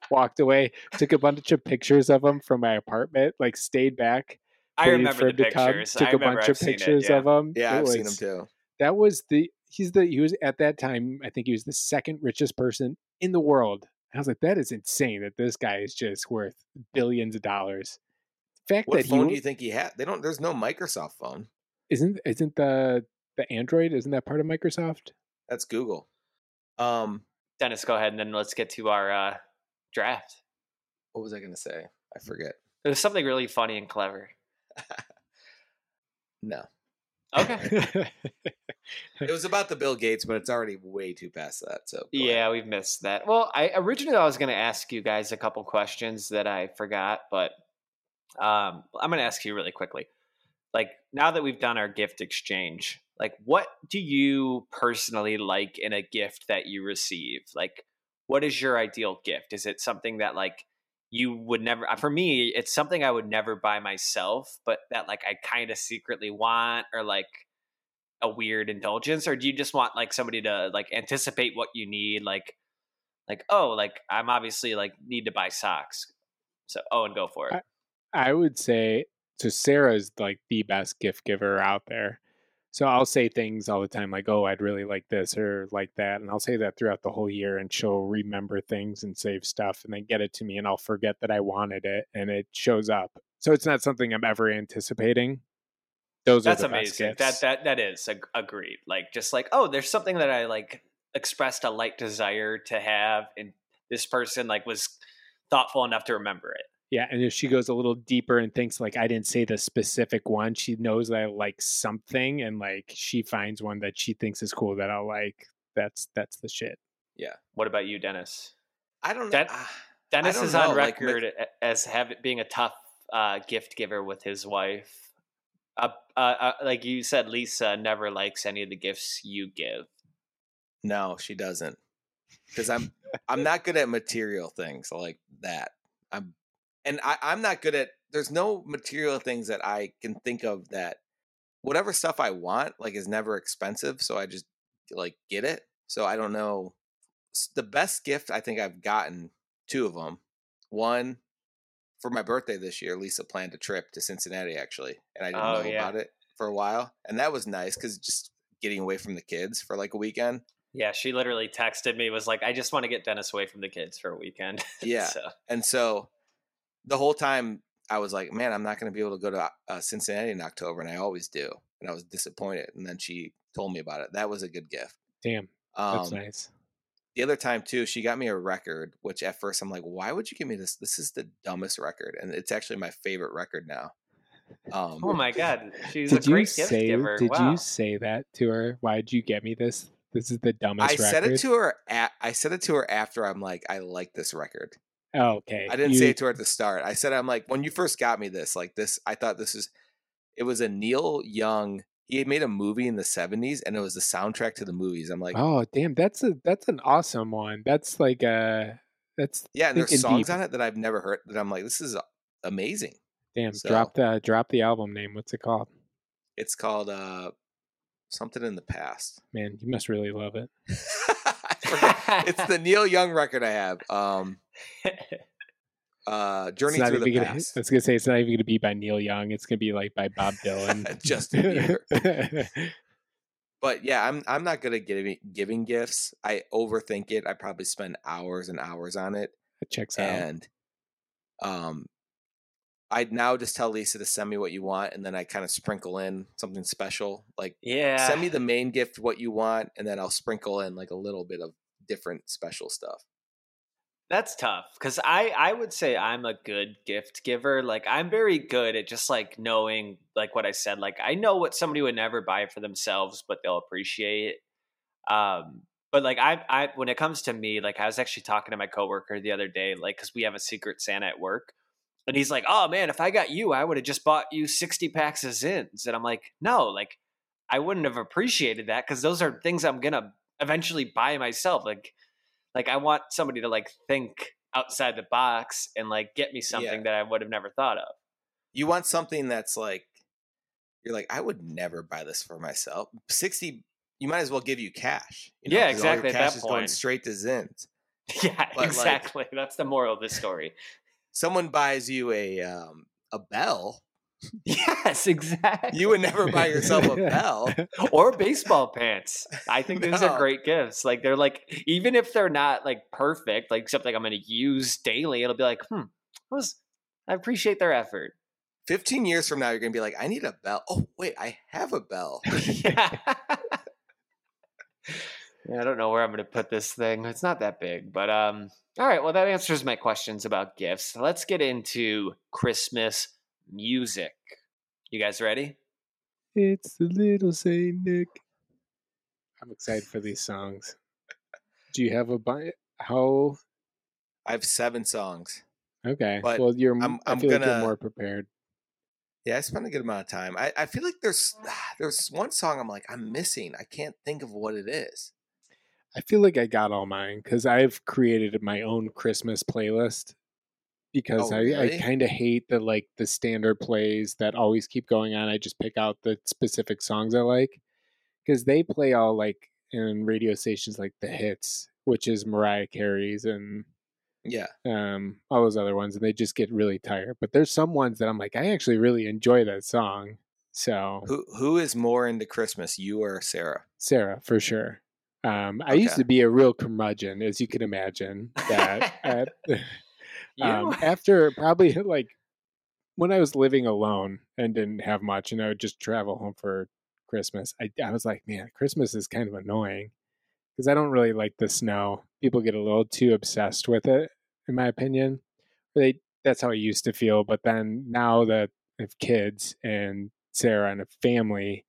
Walked away. Took a bunch of pictures of him from my apartment. Like stayed back I waited remember for the him to come, pictures. Took I a bunch I've of seen it, pictures yeah. of him. yeah, It I've seen him too. That was the he's the he was at that time. I think he was the second richest person in the world. I was like, that is insane that this guy is just worth billions of dollars. The fact What that phone he do you think he had? They don't. There's no Microsoft phone. isn't isn't the the Android isn't that part of Microsoft? That's Google. Um, Dennis, go ahead and then let's get to our uh, draft. what was I gonna say? I forget. It was something really funny and clever. No, Okay. it was about the Bill Gates, but it's already way too past that. So go ahead. yeah, we've missed that. Well, I originally I was going to ask you guys a couple questions that I forgot, but um, I'm going to ask you really quickly. Like now that we've done our gift exchange, like what do you personally like in a gift that you receive? Like what is your ideal gift? Is it something that like you would never uh, for me it's something I would never buy myself, but that like I kind of secretly want or like a weird indulgence or do you just want like somebody to like anticipate what you need like like oh like I'm obviously like need to buy socks. So oh and go for it. I would say so. Sarah's like the best gift giver out there. So I'll say things all the time like, "Oh, I'd really like this" or like that, and I'll say that throughout the whole year, and she'll remember things and save stuff, and then get it to me, and I'll forget that I wanted it, and it shows up. So it's not something I'm ever anticipating. Those That's are the best amazing. That that that is ag- agreed. Like just like oh, there's something that I like expressed a light desire to have, and this person like was thoughtful enough to remember it. Yeah, and if she goes a little deeper and thinks like I didn't say the specific one, she knows that I like something, and like she finds one that she thinks is cool that I'll like. That's that's the shit. Yeah. What about you, Dennis? I don't know. That- Ah, Dennis don't is on know, like, record as have being a tough uh, gift giver with his wife. Uh, uh, uh, like you said, Lisa never likes any of the gifts you give. No, she doesn't. Because I'm I'm not good at material things like that. I'm and I, I'm not good at there's no material things that I can think of that whatever stuff I want, like is never expensive. So I just like get it. So I don't know. The best gift I think I've gotten, two of them. One for my birthday this year, Lisa planned a trip to Cincinnati actually, and I didn't Oh, know yeah. about it for a while, and that was nice because just getting away from the kids for like a weekend. Yeah, she literally texted me was like, "I just want to get Dennis away from the kids for a weekend." Yeah. so, And so the whole time I was like, man, I'm not going to be able to go to uh, Cincinnati in October, and I always do. And I was disappointed. And then she told me about it. That was a good gift. Damn, Um, that's nice. The other time too, she got me a record, which at first I'm like, why would you give me this? This is the dumbest record, and it's actually my favorite record now. Um, Oh my god, she's Did a you great gift say? giver. Did wow. you say that to her? Why did you get me this? This is the dumbest I record. said it to her. At, I said it to her after I'm like, I like this record. Oh, okay. I didn't You- say it to her at the start. I said, I'm like, when you first got me this, like this, I thought this is, it was a Neil Young. He had made a movie in the 70s and it was the soundtrack to the movies. I'm like, Oh, damn! That's a that's an awesome one. That's like a that's yeah, and there's songs deep. on it that I've never heard that I'm like, this is amazing. damn. So- Drop the drop the album name. What's it called? It's called uh something in the past. Man, you must really love it. It's the Neil Young record I have. Um, uh, Journey Through the gonna, Past. I was gonna say it's not even gonna be by Neil Young. It's gonna be like by Bob Dylan. Justin Bieber. But yeah, I'm I'm not good at giving giving gifts. I overthink it. I probably spend hours and hours on it, it checks out. and um, I now just tell Lisa to send me what you want, and then I kind of sprinkle in something special. Like yeah. send me the main gift, what you want, and then I'll sprinkle in like a little bit of different special stuff. That's tough because I I would say I'm a good gift giver. Like I'm very good at just like knowing like what I said. Like I know what somebody would never buy for themselves, but they'll appreciate. Um, but like I I when it comes to me, like I was actually talking to my coworker the other day, like because we have a secret Santa at work, and he's like, "Oh man, if I got you, I would have just bought you sixty packs of Zyns." And I'm like, "No, like I wouldn't have appreciated that because those are things I'm gonna eventually buy myself." Like like I want somebody to like think outside the box and like get me something Yeah. that I would have never thought of. You want something that's like you're like I would never buy this for myself. Sixty, you might as well give you cash. You Yeah, 'cause all your exactly, Cash is going straight to Zyns. Yeah, But, like- exactly. That's the moral of this story. Someone buys you a um, a bell. yes, exactly. You would never buy yourself a bell. or baseball pants. I think those No. are great gifts. Like they're like even if they're not like perfect, like something I'm going to use daily, it'll be like, hmm, was I appreciate their effort. 15 years from now, you're going to be like, I need a bell. Oh, wait, I have a bell. yeah. Yeah, I don't know where I'm going to put this thing. It's not that big, but um all right, well that answers my questions about gifts. Let's get into Christmas music. You guys ready? It's the little Saint Nick. I'm excited for these songs. Do you have a bunch? How? I have seven songs. Okay. But well, you're. I'm- i I'm feel gonna- you're more prepared. Yeah, I spent a good amount of time. I, I feel like there's there's one song I'm like, I'm missing. I can't think of what it is. I feel like I got all mine because I've created my own Christmas playlist because Oh, I, I kind of hate the like the standard plays that always keep going on. I just pick out the specific songs I like because they play all like in radio stations like the hits, which is Mariah Carey's and Yeah. um, all those other ones, and they just get really tired. But there's some ones that I'm like, I actually really enjoy that song. So Who who is more into Christmas, you or Sarah? Sarah, for sure. Um, I used to be a real curmudgeon, as you can imagine. That at, um, after probably like when I was living alone and didn't have much, and I would just travel home for Christmas, I, I was like, man, Christmas is kind of annoying because I don't really like the snow. People get a little too obsessed with it, in my opinion. They that's how I used to feel, but then now that I have kids and Sarah and a family,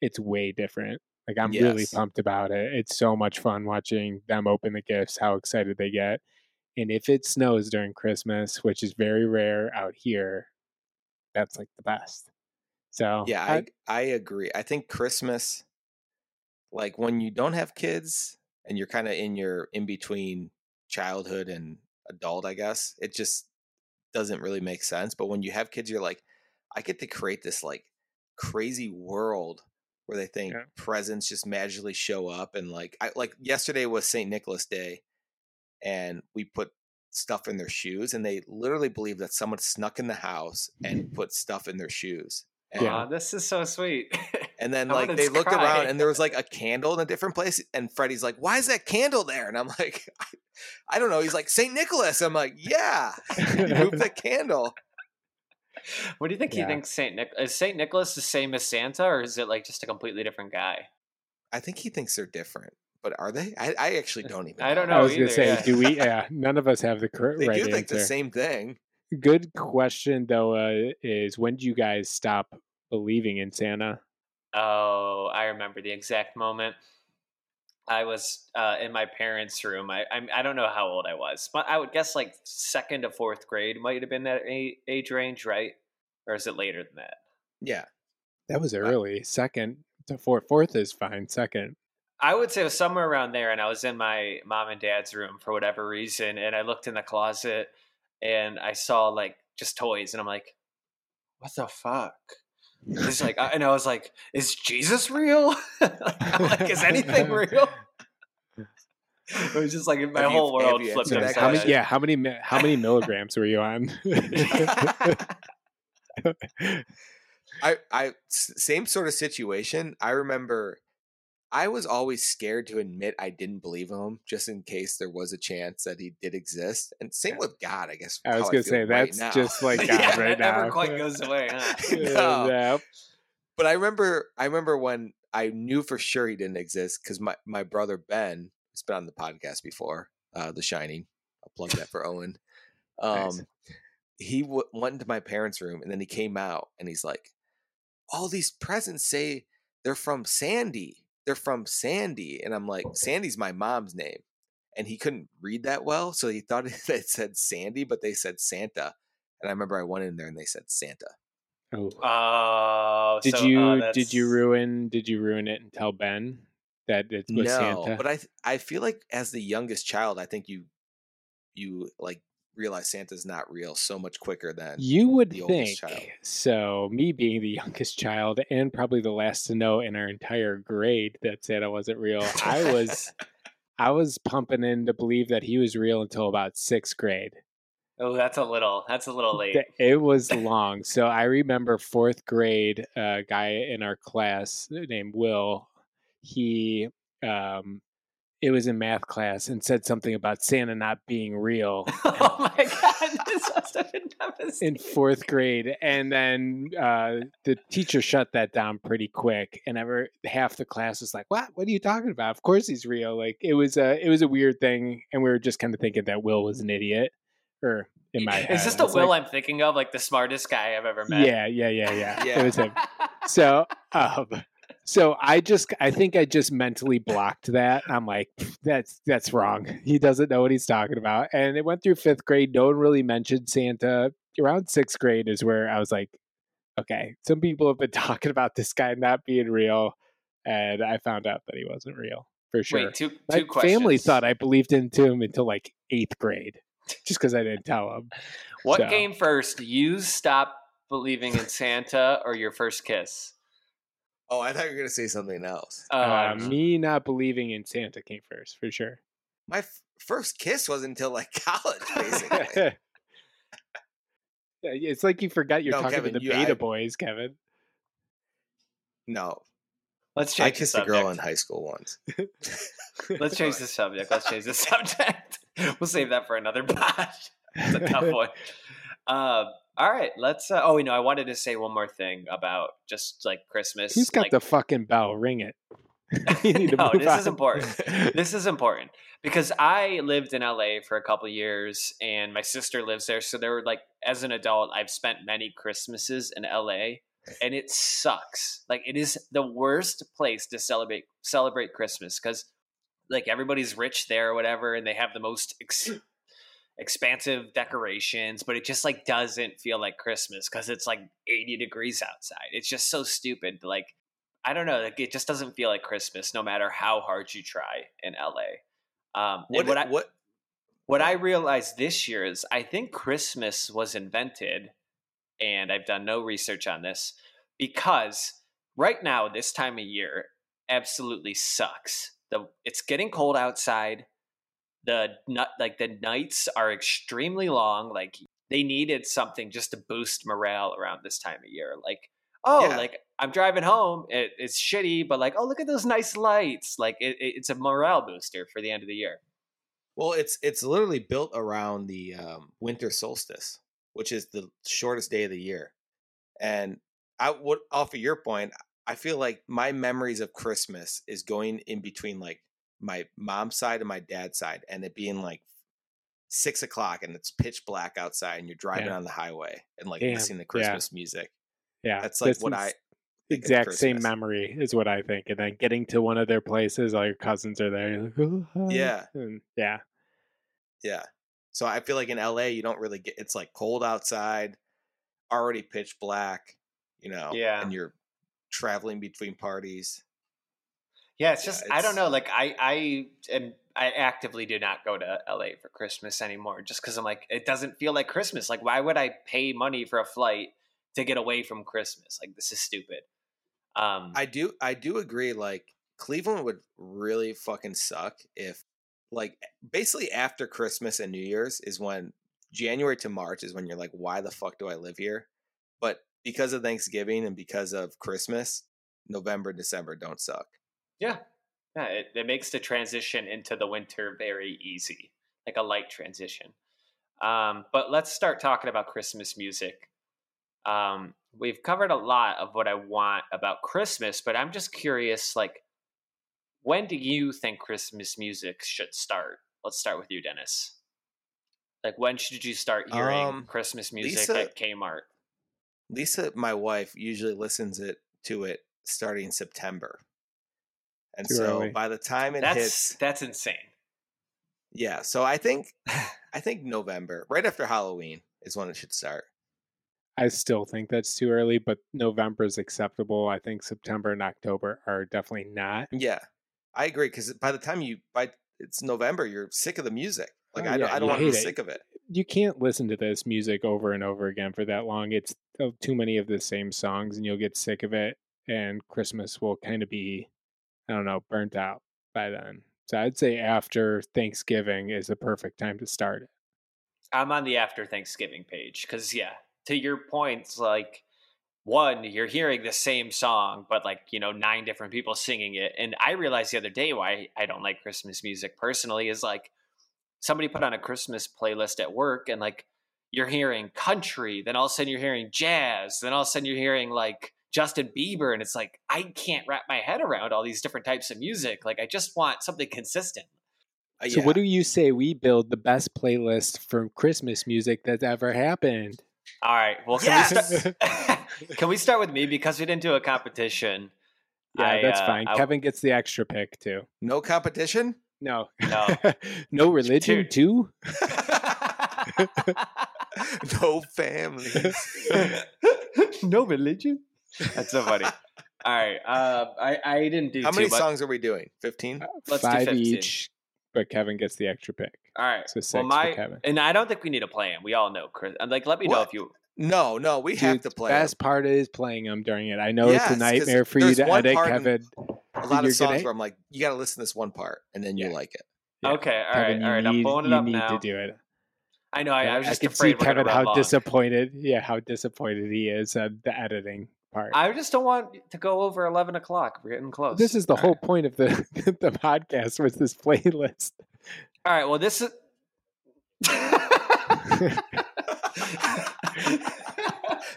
it's way different. Like I'm really pumped about it. It's so much fun watching them open the gifts, how excited they get. And if it snows during Christmas, which is very rare out here, that's like the best. So Yeah, I I agree. I think Christmas, like when you don't have kids and you're kind of in your in between childhood and adult, I guess it just doesn't really make sense. But when you have kids, you're like, I get to create this like crazy world where they think Yeah. presents just magically show up and like I like yesterday was St. Nicholas Day and we put stuff in their shoes and they literally believe that someone snuck in the house and put stuff in their shoes. And, Yeah. This is so sweet. and then like they looked cry. around and there was like a candle in a different place and Freddie's like, "Why is that candle there?" And I'm like, "I, I don't know." He's like, "St. Nicholas." I'm like, "Yeah." he moved the candle. What do you think he thinks Saint Nic- is Saint Nicholas the same as Santa, or is it like just a completely different guy? I think he thinks they're different, but are they? I, I actually don't even. I don't know. I know was gonna either, say, yeah. do we? Yeah, none of us have the correct They right do think answer. the same thing. Good question though. Uh, is when do you guys stop believing in Santa? Oh, I remember the exact moment. I was uh, in my parents' room. I, I I don't know how old I was, but I would guess like second to fourth grade might have been that age range, right? Or is it later than that? Yeah. That was early. Second to fourth. Fourth is fine. Second. I would say it was somewhere around there, and I was in my mom and dad's room for whatever reason, and I looked in the closet and I saw like just toys, and I'm like, "What the fuck?" It's like, I- and I was like, "Is Jesus real? like, is anything real?" It was just like my Have whole have world flipped answered upside. How many, yeah, how many how many milligrams were you on? I, I s- same sort of situation. I remember I was always scared to admit I didn't believe him, just in case there was a chance that he did exist. And same with God, I guess. I was gonna say that's now. just like God yeah, right that never now. quite goes away. Huh? No. Yeah. But I remember, I remember when I knew for sure he didn't exist because my my brother Ben has been on the podcast before, uh, The Shining. I'll plug that for Owen. Um, Nice. he w- went into my parents' room and then he came out and he's like, "All these presents say they're from Sandy. They're from Sandy." And I'm like, "Sandy's my mom's name." And he couldn't read that well, so he thought it said Sandy, but they said Santa. And I remember I went in there and they said Santa. Oh. Oh, Did so- oh, you oh, did you ruin did you ruin it and tell Ben that it was no, Santa? but I I feel like as the youngest child, I think you you like realize Santa's not real so much quicker than you would the think oldest child. so. Me being the youngest child and probably the last to know in our entire grade that Santa wasn't real, I was I was pumping in to believe that he was real until about sixth grade. Oh, that's a little. That's a little late. It was long. So I remember fourth grade, a guy in our class named Will, he, um, it was in math class and said something about Santa not being real oh my god, this must have been devastating. in fourth grade. And then uh, the teacher shut that down pretty quick. And ever half the class was like, "What? What are you talking about? Of course he's real." Like it was a it was a weird thing, and we were just kind of thinking that Will was an idiot. Or in my head, Is this the Will like, I'm thinking of? Like the smartest guy I've ever met? Yeah, yeah, yeah, yeah. Yeah. It was him. So, um, so I just, I think I just mentally blocked that. I'm like, that's that's wrong. He doesn't know what he's talking about. And it went through fifth grade. No one really mentioned Santa. Around sixth grade is where I was like, okay, some people have been talking about this guy not being real, and I found out that he wasn't real for sure. Wait, two two My questions. family thought I believed into him until like eighth grade, just because I didn't tell them. What so- came first? You stop believing in Santa or your first kiss? Oh, I thought you were gonna say something else. Oh, uh, don't me not believing in Santa came first for sure. My f- first kiss was until like college, basically. Yeah, it's like you forgot you're No, talking Kevin, to the you- beta I- boys, Kevin. no, Let's change I the kissed a girl in high school once. Let's change the subject. Let's change the subject. We'll save that for another pod. It's a tough one. Um, all right, let's. Uh, oh, you know, I wanted to say one more thing about just like Christmas. Who's got like, the fucking bell? Ring it. You need to no, this is important. This is important because I lived in LA for a couple years, and my sister lives there. So there were like, as an adult, I've spent many Christmases in LA, and it sucks. Like, it is the worst place to celebrate celebrate Christmas because, like, everybody's rich there or whatever, and they have the most ex- expansive decorations, but it just like doesn't feel like Christmas because it's like 80 degrees outside. It's just so stupid. Like, I don't know, like it just doesn't feel like Christmas no matter how hard you try in LA. Um, What? what I, what? what I realized this year is I think Christmas was invented, and I've done no research on this because right now this time of year absolutely sucks. The it's getting cold outside. The nut like the nights are extremely long. Like they needed something just to boost morale around this time of year. Like oh, Yeah. like I'm driving home, it, it's shitty, but like oh look at those nice lights. Like it, it- it's a morale booster for the end of the year. Well, it's it's literally built around the um, winter solstice. which is the shortest day of the year. And I would off of your point, I feel like my memories of Christmas is going in between like my mom's side and my dad's side, and it being like six o'clock and it's pitch black outside, and you're driving Yeah. on the highway and like Damn, listening to yeah. Christmas music. Yeah, That's like what I exact same memory is what I think. And then getting to one of their places, all your cousins are there. Like, "Oh. Yeah. And yeah, Yeah. So I feel like in LA you don't really get it's like cold outside, already pitch black, you know, Yeah. and you're traveling between parties. Yeah, it's Yeah, just I don't know. Like I I am I actively do not go to LA for Christmas anymore, just because I'm like it doesn't feel like Christmas. Like why would I pay money for a flight to get away from Christmas? Like this is stupid. Um, I do I do agree like Cleveland would really fucking suck if like basically after Christmas and New Year's is when January to March is when you're like why the fuck do I live here? But because of Thanksgiving and because of Christmas, November, December don't suck. Yeah, yeah, it, it makes the transition into the winter very easy, like a light transition. Um, but let's start talking about Christmas music. Um, we've covered a lot of what I want about Christmas, but I'm just curious, like, when do you think Christmas music should start? Let's start with you, Dennis. Like, when should you start hearing Um, Christmas music Lisa- at Kmart? Lisa, my wife, usually listens it to it starting September. And Too so early. by the time it That's hits that's insane. Yeah, so I think I think November, right after Halloween is when it should start. I still think that's too early, but November is acceptable. I think September and October are definitely not. Yeah. I agree cuz by the time you by it's November, you're sick of the music. Like Oh, I don't yeah, I don't you want to be it. sick of it. You can't listen to this music over and over again for that long. It's uh, too many of the same songs, and you'll get sick of it. And Christmas will kind of be, I don't know, burnt out by then. So I'd say after Thanksgiving is the perfect time to start it. I'm on the after Thanksgiving page because, yeah, to your points, like one, you're hearing the same song, but like you know, nine different people singing it. And I realized the other day why I don't like Christmas music personally is like somebody put on a Christmas playlist at work, and like you're hearing country, then all of a sudden you're hearing jazz, then all of a sudden you're hearing like Justin Bieber, and it's like I can't wrap my head around all these different types of music. Like I just want something consistent. Uh, So yeah. what do you say we build the best playlist for Christmas music that's ever happened? All right. Well, can, we, start, can we start with me because we didn't do a competition? Yeah, I, that's uh, fine. I- Kevin gets the extra pick too. no competition? No, No. no religion Dude. too. no families. no religion. That's so funny. All right. Uh, I I didn't do How too many much. songs are we doing? 15? Let's do Five 15. each, but Kevin gets the extra pick. All right. So six well, for my Kevin. and I don't think we need a plan. We all know Chris. And like, let me know if you. No, no, we have Dude, to the play. 'em. best part is playing them during it. I know Yes, it's a 'cause nightmare for you to one edit, part Kevin. A lot of songs gonna- where I'm like, you got to listen to this one part and then you'll Yeah. like it. Yeah. Okay. All Kevin, right. All right. you I'm need, pulling it you need to do it. I know. I, I was just can afraid see Kevin how long. disappointed. Yeah, how disappointed he is at the editing part. I just don't want to go over eleven o'clock. We're getting close. this is the All whole right. point of the the podcast was this playlist. All right. Well, this is.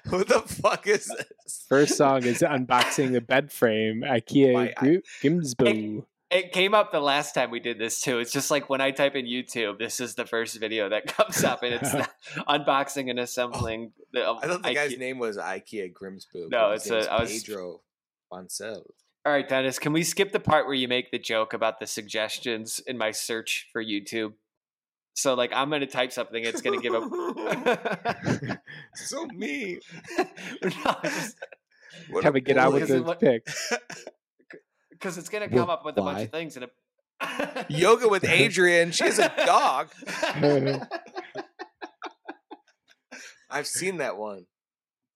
Who the fuck is this? First song is unboxing the bed frame IKEA My- I- Grimsbu. It came up the last time we did this too. It's just like when I type in YouTube, this is the first video that comes up, and it's unboxing and assembling. The, um, I thought the guy's IKEA. name was IKEA Grimsbu. No, but his it's name's a- I was- Pedro Boncel. All right, Dennis, can we skip the part where you make the joke about the suggestions in my search for YouTube? So, like, I'm going to type something, it's going to give a. so mean. no, What a Kevin, get out bully. with This the what- pick. Because it's going to Well, come up with a bunch of things. And it... Yoga with Adriene. She's a dog. I've seen that one.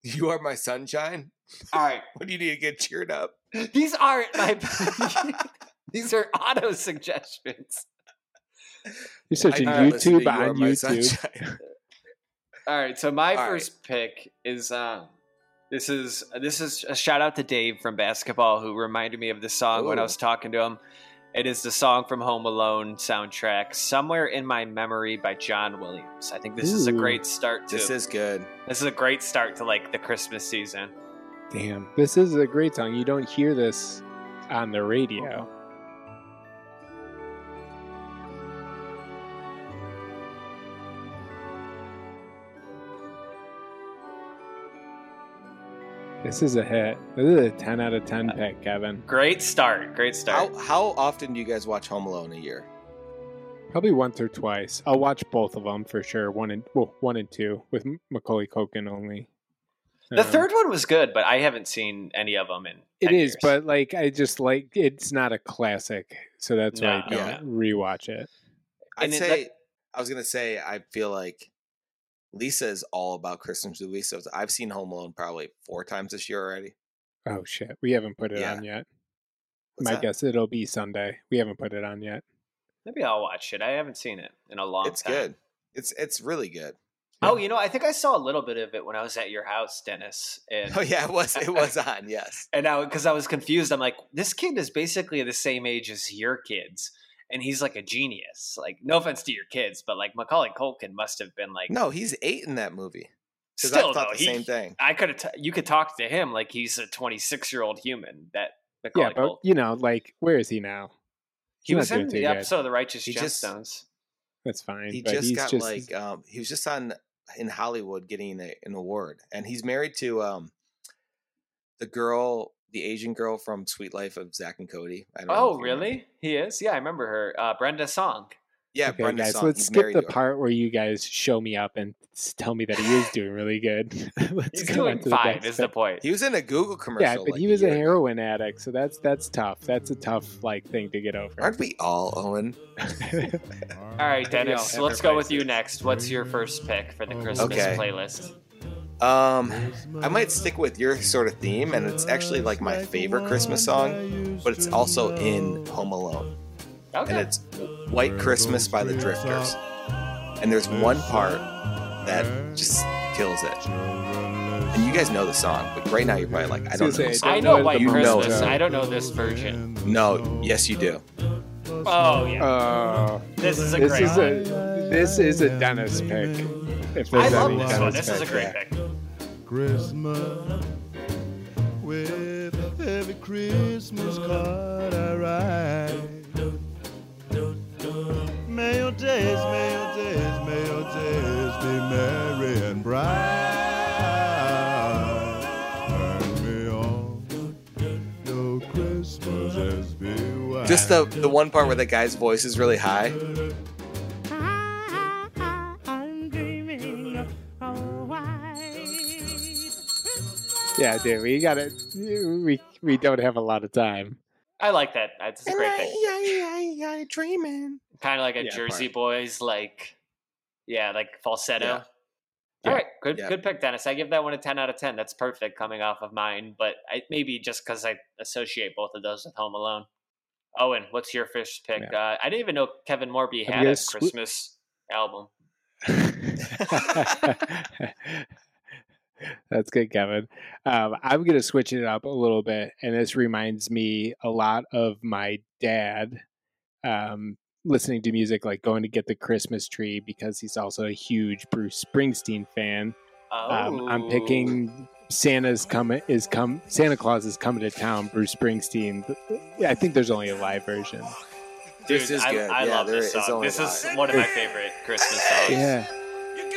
You are my sunshine. All right, What do you need to get cheered up? these aren't my. these are auto suggestions. You're searching I don't listen to YouTube on YouTube. All right, so my All right. first pick is um this is this is a shout out to Dave from basketball who reminded me of this song when I was talking to him. It is the song from Home Alone soundtrack, "Somewhere in My Memory" by John Williams. I think this is a great start to This is good. this is a great start to like the Christmas season. Damn, this is a great song. You don't hear this on the radio. This is a hit. This is a 10 out of 10 pick, Kevin. Great start, great start. How how often do you guys watch Home Alone a year? Probably once or twice. I'll watch both of them for sure. One and well, one and two with M- Macaulay Culkin only. the Um, third one was good, but I haven't seen any of them in. It 10 is, years. but like I just like it's not a classic, so that's why I don't Yeah. rewatch it. I'd And it- say I was gonna say I feel like Lisa is all about Christmas movies. So I've seen Home Alone probably four times this year already. Oh shit, we haven't put it Yeah. on yet. What's My that? guess it'll be Sunday. We haven't put it on yet. maybe I'll watch it. I haven't seen it in a long It's time. It's good. It's it's really good. Oh, you know, I think I saw a little bit of it when I was at your house, Dennis. And Oh yeah, it was it was on. Yes. And now, because I was confused, I'm like, this kid is basically the same age as your kids, and he's like a genius. Like, no offense to your kids, but like Macaulay Culkin must have been like, No, he's eight in that movie. Still, I thought though, the he- same thing. I could have, t- you could talk to him like he's a 26 year old human. That Macaulay Yeah, but Culkin. you know, like where is he now? he He's was not doing in too the good. episode of The Righteous He just- Gemstones. That's fine. He but just he's got just like um he was just on in Hollywood getting a, an award. And he's married to um the girl, the Asian girl from Suite Life of Zack and Cody. I don't know Oh, if really? He is? Yeah, I remember her. Uh, Brenda Song. Yeah, okay, Brenda guys. Song. Let's He's skip the to her. part where you guys show me up and tell me that he is doing really good. let's He's go on doing to fine, next is the point. He was in a Google commercial. Yeah, but like he was a year ago. heroin addict, so that's that's tough. That's a tough like thing to get over. Aren't we all, Owen? All right, Dennis, let's go with you next. What's your first pick for the Christmas Okay. playlist? Um, I might stick with your sort of theme, and it's actually like my favorite Christmas song, but it's also in Home Alone, and it's "White Christmas" by the Drifters. And there's one part that just kills it. And you guys know the song, but right now you're probably like, I don't know. Say, The song. I know know White You know Christmas. it. I don't know this version. No, yes, you do. Oh yeah, Oh, this is a this great. is one. a this is a Dennis pick. If I love any this one. Dennis This is a pick. great pick. Christmas with every Christmas card I write. May your days, may your days, may your days be merry and bright. And may all your Christmases be white. Just the the one part where the guy's voice is really high. Yeah, dude, we got it. We we don't have a lot of time. I like that. That's a great pick. Yeah, I, I, dreaming. Kind of like a Yeah, Jersey part. Boys, like yeah, like falsetto. Yeah. All Yeah. right, good Yeah. good pick, Dennis. I give that one a ten out of ten. That's perfect coming off of mine, but I, maybe just because I associate both of those with Home Alone. Owen, what's your first pick? Uh, I didn't even know Kevin Morby had a swi- Christmas album. That's good, Kevin. Um, I'm going to switch it up a little bit, and this reminds me a lot of my dad um, listening to music, like going to get the Christmas tree, because he's also a huge Bruce Springsteen fan. Oh, Um, I'm picking Santa's coming is come Santa Claus is coming to town. Bruce Springsteen. Yeah, I think there's only a live version. Dude, This is I, good. I Yeah, love this song. only This is live. one of my favorite Christmas songs. Yeah,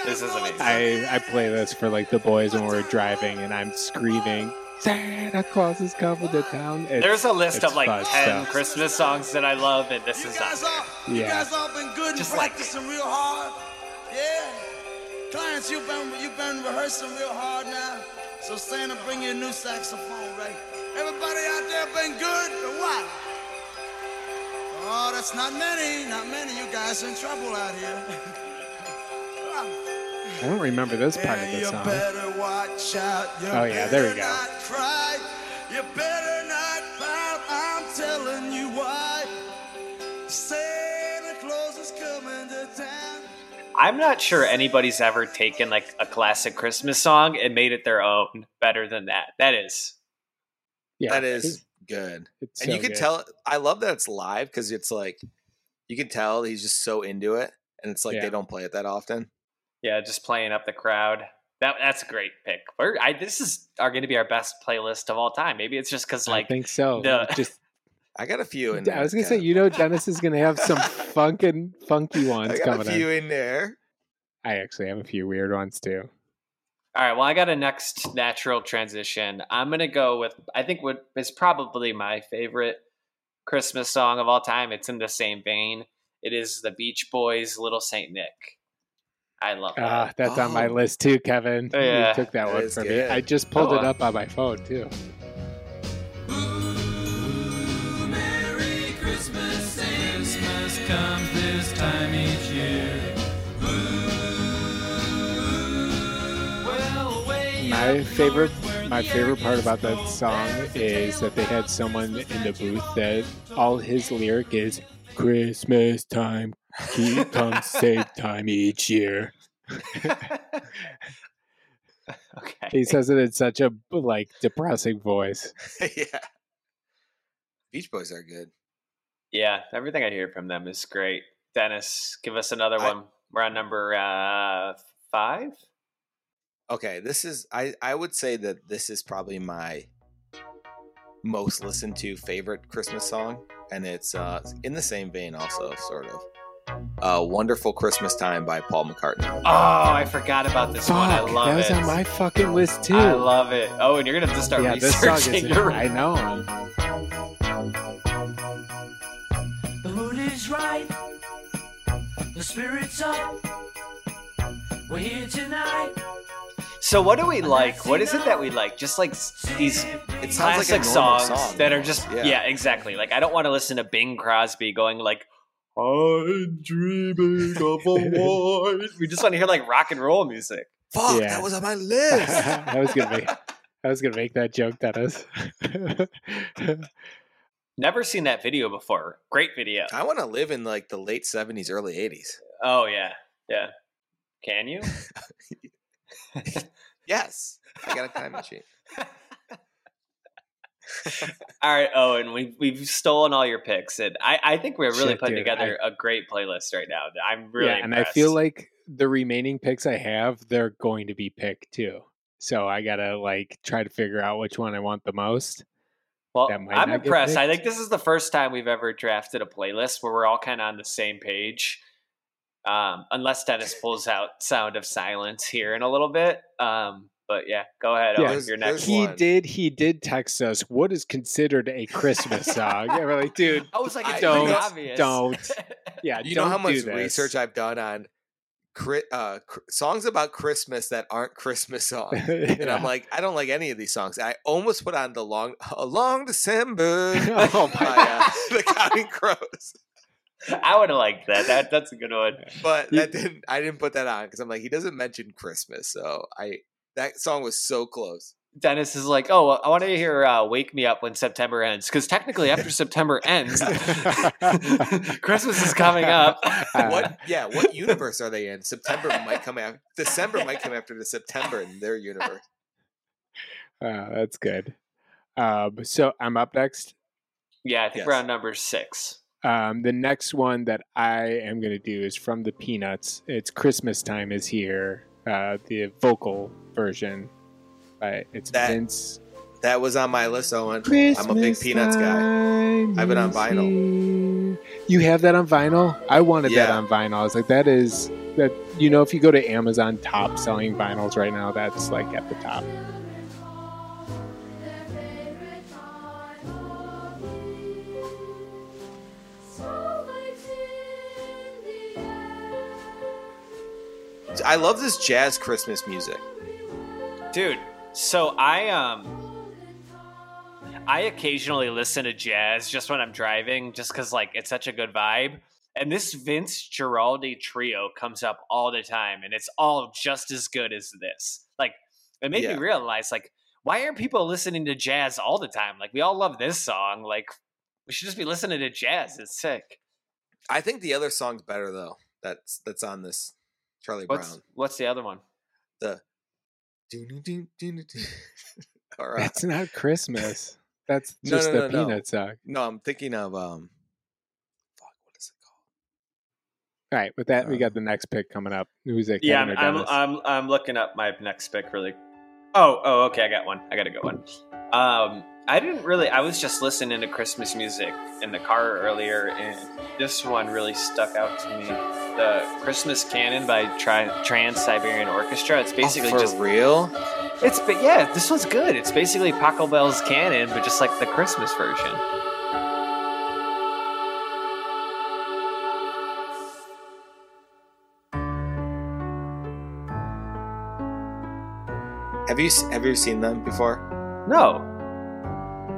This is amazing. I I play this for like the boys when we're driving, and I'm screaming, "Santa Claus is coming to town." It's- There's a list of like 10 stuff. Christmas songs that I love, and this is on guys there. all, you Yeah. guys all been good and Just like- practicing real hard. Yeah. Clarence, you've been you've been rehearsing real hard now. So Santa, bring you a new saxophone, right? Everybody out there been good or what? Oh, that's not many, not many. You guys in trouble out here. I don't remember this part of the you song. better watch out. Oh, yeah, there we go. You better not pout. I'm telling you why. Santa Claus is coming to town. I'm not sure anybody's ever taken like a classic Christmas song and made it their own better than that. That is. Yeah, That is good. It's and you can good. tell I love that it's live because it's like you can tell he's just so into it. And it's like Yeah. they don't play it that often. Yeah, just playing up the crowd. That that's a great pick. We're, I, this is are going to be our best playlist of all time. Maybe it's just because like I think so. the- Just I got a few in I was gonna say, you know, Dennis is gonna have some funkin' funky ones I got coming a few in. in there. I actually have a few weird ones too. All right. Well, I got a next natural transition. I'm going to go with, I think, what is probably my favorite Christmas song of all time. It's in the same vein. It is the Beach Boys' Little Saint Nick. I love that. Ah, that's on my Oh. list too, Kevin. Yeah. you took that, That one is for me. I just pulled Oh, it uh, up on my phone too. Merry Christmas, Christmas comes this time each year. Well, My favorite, my favorite part about that song is that they had someone in the booth that all his lyric is Christmas time, keep comes same time each year. okay. He says it in such a like depressing voice. yeah. Beach Boys are good. Yeah, everything I hear from them is great. Dennis, give us another I- one. We're on number uh, five. Okay, this is I I would say that this is probably my most listened to favorite Christmas song, and it's uh in the same vein also sort of. Uh, "Wonderful Christmas Time" by Paul McCartney. Oh, I forgot about this one. I Fuck, love that was on my fucking list too. I love it. Oh, and you're gonna have to start yeah, this song is. your- I know. The mood is right. The spirit's up. We're here tonight. So, what do we like? What is it that we like? Just like these It sounds like a classic normal songs song that are just yeah. yeah. exactly. Like I don't want to listen to Bing Crosby going like I'm dreaming of a white. We just want to hear like rock and roll music. Fuck, Yeah. that was on my list. I was gonna make. I was gonna make that joke, Dennis. Never seen that video before. Great video. I want to live in like the late '70s, early '80s. Oh yeah, yeah. Can you? Yes, I got a time machine. all right, Owen. We've we've stolen all your picks, and I I think we're really Shit, putting dude, together a great playlist right now. I'm really yeah, and I feel like the remaining picks I have, they're going to be picked too. So I gotta like try to figure out which one I want the most. Well, I'm impressed. I think this is the first time we've ever drafted a playlist where we're all kind of on the same page. Um, unless Dennis pulls out "Sound of Silence" here in a little bit. Um, but yeah, go ahead. Yeah. Owen, There's- you're next. He one. did. He did text us. What is considered a Christmas song? And we're like, dude, I was like, I it's don't- obvious. don't. yeah. You know don't how much research I've done on uh, songs about Christmas that aren't Christmas songs. And I'm like, I don't like any of these songs. I almost put on the long, a long December Oh my by uh, the Counting Crows, I would have liked that. That that's a good one. but that didn't. I didn't put that on because I'm like, he doesn't mention Christmas, so I that song was so close. Dennis is like, oh, I want to hear uh, "Wake Me Up When September Ends" because technically, after September ends, Christmas is coming up. What? Yeah, what universe are they in? September might come after December might come after the September in their universe. Uh, that's good. Um, so I'm up next. yeah, I think Yes. we're on number six. Um, the next one that I am going to do is from the Peanuts. It's Christmas Time is Here, uh, the vocal version. By, it's That- Vince. That was on my list, Owen. Christmas I'm a big Peanuts guy. I have been on vinyl. You have that on vinyl? I wanted that on vinyl. I was like, that is that. You know, if you go to Amazon top selling vinyls right now, that's like at the top. I love this jazz Christmas music. dude so i um i occasionally listen to jazz just when i'm driving just because like it's such a good vibe and this vince guaraldi trio comes up all the time and it's all just as good as this like it made Yeah. me realize like why aren't people listening to jazz all the time like we all love this song like we should just be listening to jazz it's sick I think the other song's better though. That's that's on this Charlie what's Brown. what's the other one The or uh, That's not Christmas. That's No, just no, the no, no. peanut song. No, I'm thinking of um. Fuck, what is it called? All right, with that, we Uh, got the next pick coming up. Who's it? Yeah, I'm, I'm, I'm, I'm looking up my next pick really. Oh, oh, okay, I got one. I got a good one. Um, I didn't really. I was just listening to Christmas music in the car earlier, and this one really stuck out to me. The Christmas Canon by Tri- Trans Siberian Orchestra. It's basically oh, for just real. it's but yeah, this one's good. It's basically Pachelbel's Canon, but just like the Christmas version. Have you have you seen them before? No,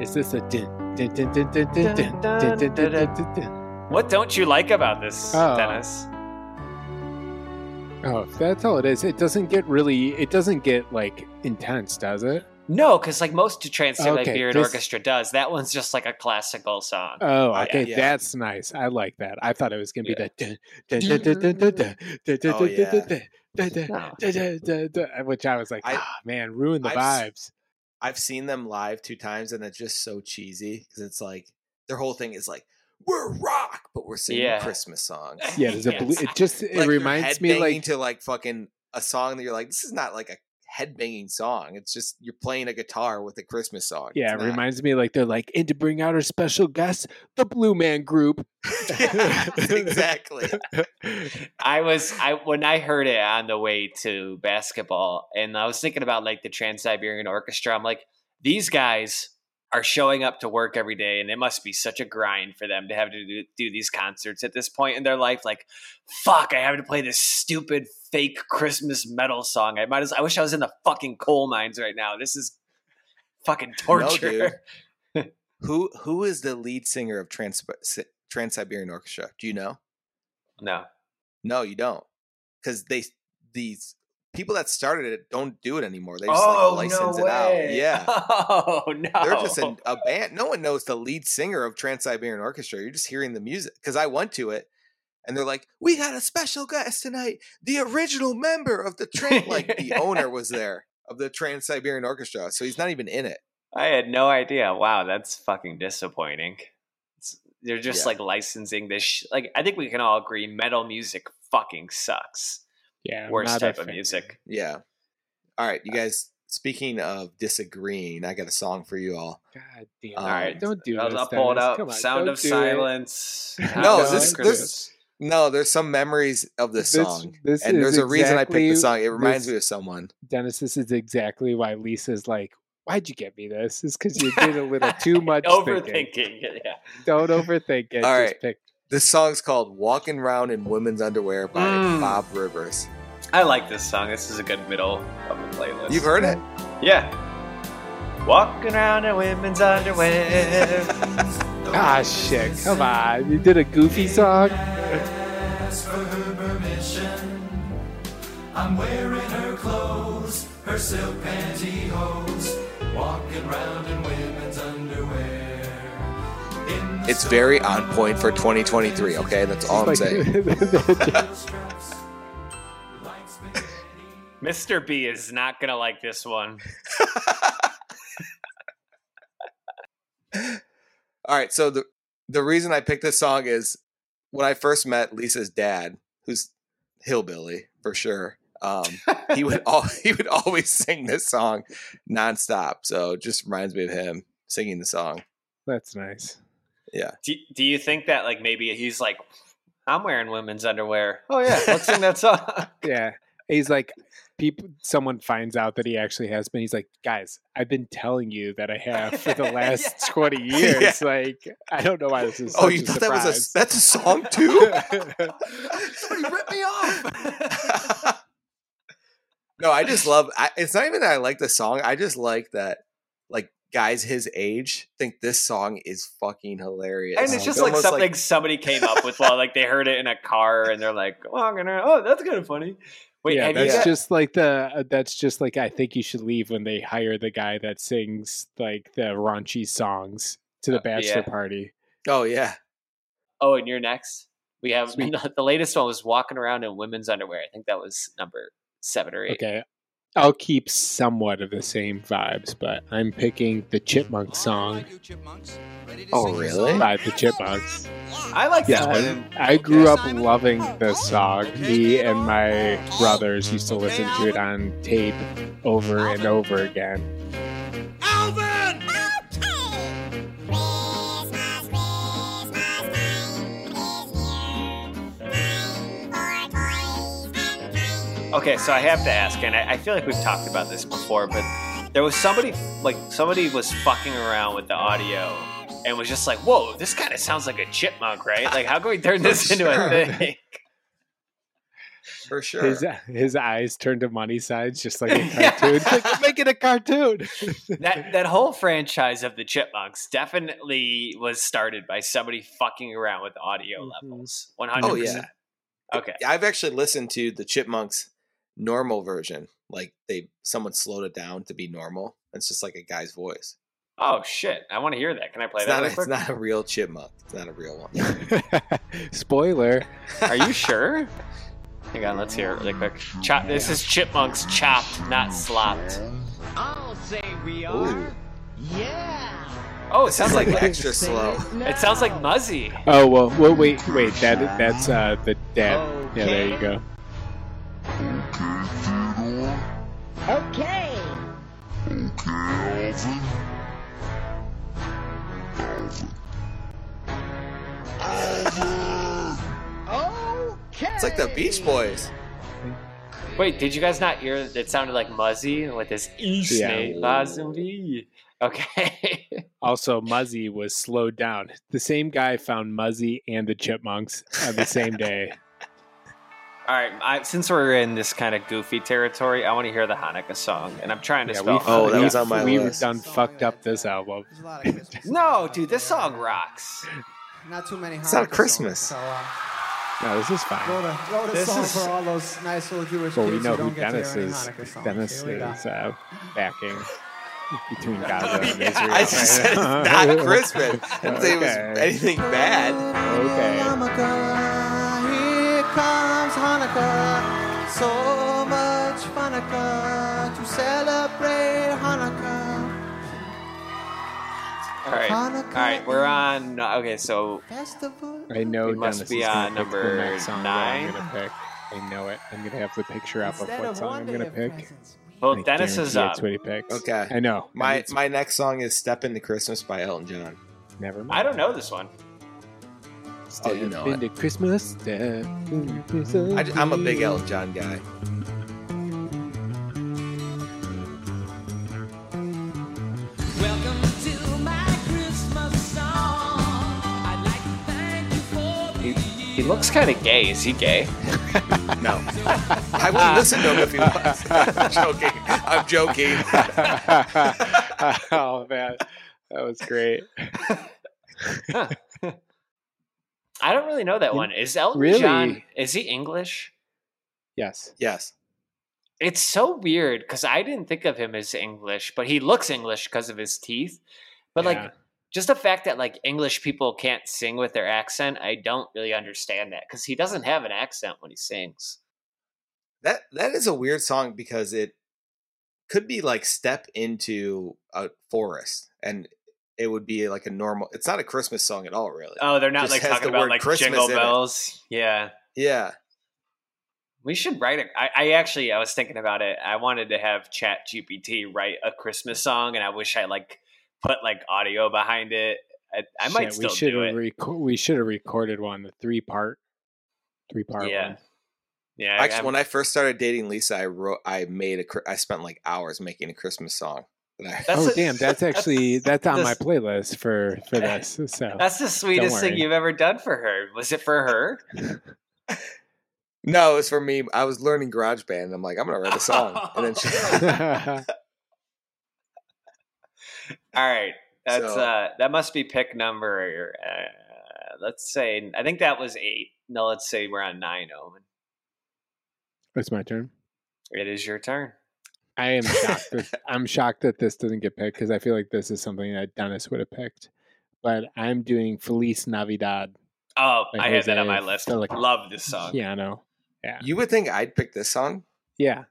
Is this a dun, dun, dun, dun, dun, dun, dun, dun, dun, dun? what don't you like about this, Oh. Dennis? Oh, that's all it is. It doesn't get really. It doesn't get like intense, does it? No, because like most Trans Siberian okay, this... Orchestra does, that one's just like a classical song. Oh, okay, yeah, yeah. that's nice. I like that. I thought it was gonna be the which I was like, I, oh, man, ruin the I've, vibes. I've seen them live two times, and it's just so cheesy because it's like their whole thing is like we're rock, but we're singing Yeah. Christmas songs. Yeah, there's a Yes. blue, it just it Like, reminds me headbanging like to like fucking a song that you're like, this is not like a headbanging song. It's just you're playing a guitar with a Christmas song. yeah, It's it not. reminds me like they're like and to bring out our special guest, the Blue Man Group. Yeah, exactly. I was I when I heard it on the way to basketball, and I was thinking about like the Trans Siberian Orchestra. I'm like, these guys are showing up to work every day, and it must be such a grind for them to have to do, do these concerts at this point in their life. Like, fuck, I have to play this stupid fake Christmas metal song. I might as I wish I was in the fucking coal mines right now. This is fucking torture. dude. Who who is the lead singer of Trans Trans Siberian Orchestra? Do you know? no. No, you don't. Because they these people that started it don't do it anymore. They just like oh, license it out. Yeah. Oh no. They're just a, a band. No one knows the lead singer of Trans Siberian Orchestra. You're just hearing the music. Because I went to it and they're like, we got a special guest tonight. The original member of the train like the owner was there of the Trans Siberian Orchestra. So he's not even in it. I had no idea. Wow, that's fucking disappointing. It's, they're just Yeah. like licensing this. Sh- like, I think we can all agree, metal music fucking sucks. Yeah, Worst type of music. Yeah. All right, you guys. Speaking of disagreeing, I got a song for you all. God damn! All it. don't do I'll, this. I'll pull it up. Sound of silence. No, this- this- No, there's some memories of this, This- song, this and there's is a reason I picked the song. It reminds this- me of someone. Dennis, this is exactly why Lisa's like, "Why'd you get me this?" Is because you did a little too much thinking. Overthinking. Yeah. Don't overthink it. All Just right. pick. This song's called "Walking Around in Women's Underwear" by Mm. Bob Rivers. I like this song. This is a good middle of a playlist. You've heard it? Yeah. Walking around in women's underwear. Ah, shit! Come on, you did a goofy song. Ask for her permission. I'm wearing her clothes, her silk pantyhose, walking around in women's underwear. It's very on point for 2023. Okay, that's all I'm Like- saying. straps, like spaghetti. Mr. B is not gonna like this one. All right, so the the reason I picked this song is when I first met Lisa's dad, who's hillbilly for sure. Um, he would all he would always sing this song nonstop. So it just reminds me of him singing the song. That's nice. Yeah. Do, do you think that like maybe he's like, I'm wearing women's underwear. Oh yeah, let's sing that song. Yeah, he's like, people. Someone finds out that he actually has been. He's like, guys, I've been telling you that I have for the last Yeah. twenty years. Like, I don't know why this is. Oh, such you a thought that was a that's a song too? Somebody rip me off. no, I just love. I, it's not even that I like the song. I just like that, like guys his age think this song is fucking hilarious. and it's just like almost something somebody came up with while like they heard it in a car and they're like, oh, I'm gonna, oh that's kind of funny. Wait, yeah, have you that's got- just like the. uh, That's just like I think you should leave when they hire the guy that sings like the raunchy songs to the Uh, yeah. bachelor party. oh yeah, Oh, and you're next. We have Sweet. the latest one was walking around in women's underwear. I think that was number seven or eight. Okay, I'll keep somewhat of the same vibes, but I'm picking the Chipmunk song Oh, really? by the Chipmunks. I like Yeah, that one. I, I grew up loving this song. Me and my brothers used to listen to it on tape over and over again. Alvin! Okay, so I have to ask, and I, I feel like we've talked about this before, but there was somebody like somebody was fucking around with the audio and was just like, "Whoa, this kind of sounds like a chipmunk, right? Like, how can we turn this into a thing?" For sure. His his eyes turned to money signs, just like a cartoon. Like, Make it a cartoon. that that whole franchise of the chipmunks definitely was started by somebody fucking around with audio Mhm. levels. One hundred Oh, yeah. percent. Okay. I've actually listened to the Chipmunks normal version. Like they someone slowed it down to be normal. It's just like a guy's voice. Oh shit! I want to hear that. Can I play It's that? not, a, it's not a real chipmunk. It's not a real one. Spoiler. Are you sure? Hang on, let's hear it really quick. Chop. This is chipmunks chopped, not slopped. I'll say we Ooh. Yeah. Oh, it It sounds sounds like like extra slow. it sounds like Muzzy. Oh well, well wait, wait. That that's uh the dad. Yeah, there you go. Okay. Okay. It's like the Beach Boys. Wait, did you guys not hear? That it sounded like Muzzy with this East Yeah. Mozambique. Okay. Also, Muzzy was slowed down. The same guy found Muzzy and the Chipmunks on the same day. All right. I, since we're in this kind of goofy territory, I want to hear the Hanukkah song, and I'm trying to Yeah, spell. we Oh, that we- was on my we list. done fucked up this album. There's a lot of Christmas. No, dude, this song rocks. Not too many. It's not Hanukkah Christmas. songs, So, uh, No, this is wrote fine. a, wrote a This song is- for all those nice little Jewish Well, we know who who don't get to Dennis is. Dennis Here we go. is uh, backing between Gaza Oh, and yeah. Israel. I just said it's not Christmas. I didn't say it was anything bad. Okay. Hanukkah, here comes Hanukkah. So much Hanukkah to celebrate Hanukkah. All right. All right, we're on. Okay, so Festival. I know We must be on number the song that I'm nine. gonna pick. I know it. I'm gonna have the picture up of Instead what song I'm gonna pick. presents, well, I Dennis is up. That's uh, what he picks. Okay. I know. My it's- my next song is "Step Into Christmas" by Elton John. never mind. I don't know this one. Oh, you know Step it. Christmas. Step. I, am a big Elton John guy. Welcome to my Christmas song. I'd like to thank you for He, he looks kind of gay. Is he gay? No, I wouldn't ah. listen to him if he was. I'm joking. I'm joking. oh man, that was great. I don't really know that You- one. Is Elton Really? John? Is he English? Yes. Yes. It's so weird because I didn't think of him as English, but he looks English because of his teeth. But Yeah. like, just the fact that like English people can't sing with their accent, I don't really understand that because he doesn't have an accent when he sings. That that is a weird song because it could be like step into a forest and it would be like a normal it's not a Christmas song at all really. Oh, they're not Just like has talking the about word like Christmas jingle bells. Yeah. Yeah. We should write it. I actually, I was thinking about it. I wanted to have Chat GPT write a Christmas song, and I wish I like put like audio behind it. I, I might Shit, still we should do have it. reco- we should have recorded one, the three part, three part Yeah. one. Yeah, Actually, I'm- when I first started dating Lisa, I wrote I made a, I spent like hours making a Christmas song. That I, That's oh a- damn, that's actually that's on my playlist for for this. So that's the sweetest thing you've ever done for her. Was it for her? no, it was for me. I was learning GarageBand. And I'm like, I'm gonna write a song, and then she, All right, that's So- uh, that must be pick number. Uh, let's say I think that was eight. No, let's say we're on nine. Omen, it's my turn. it is your turn. I am shocked. That, I'm shocked that this doesn't get picked because I feel like this is something that Dennis would have picked. But I'm doing Feliz Navidad Oh, I had that on my list. Felic- Love this song. piano. Yeah, you would think I'd pick this song. yeah.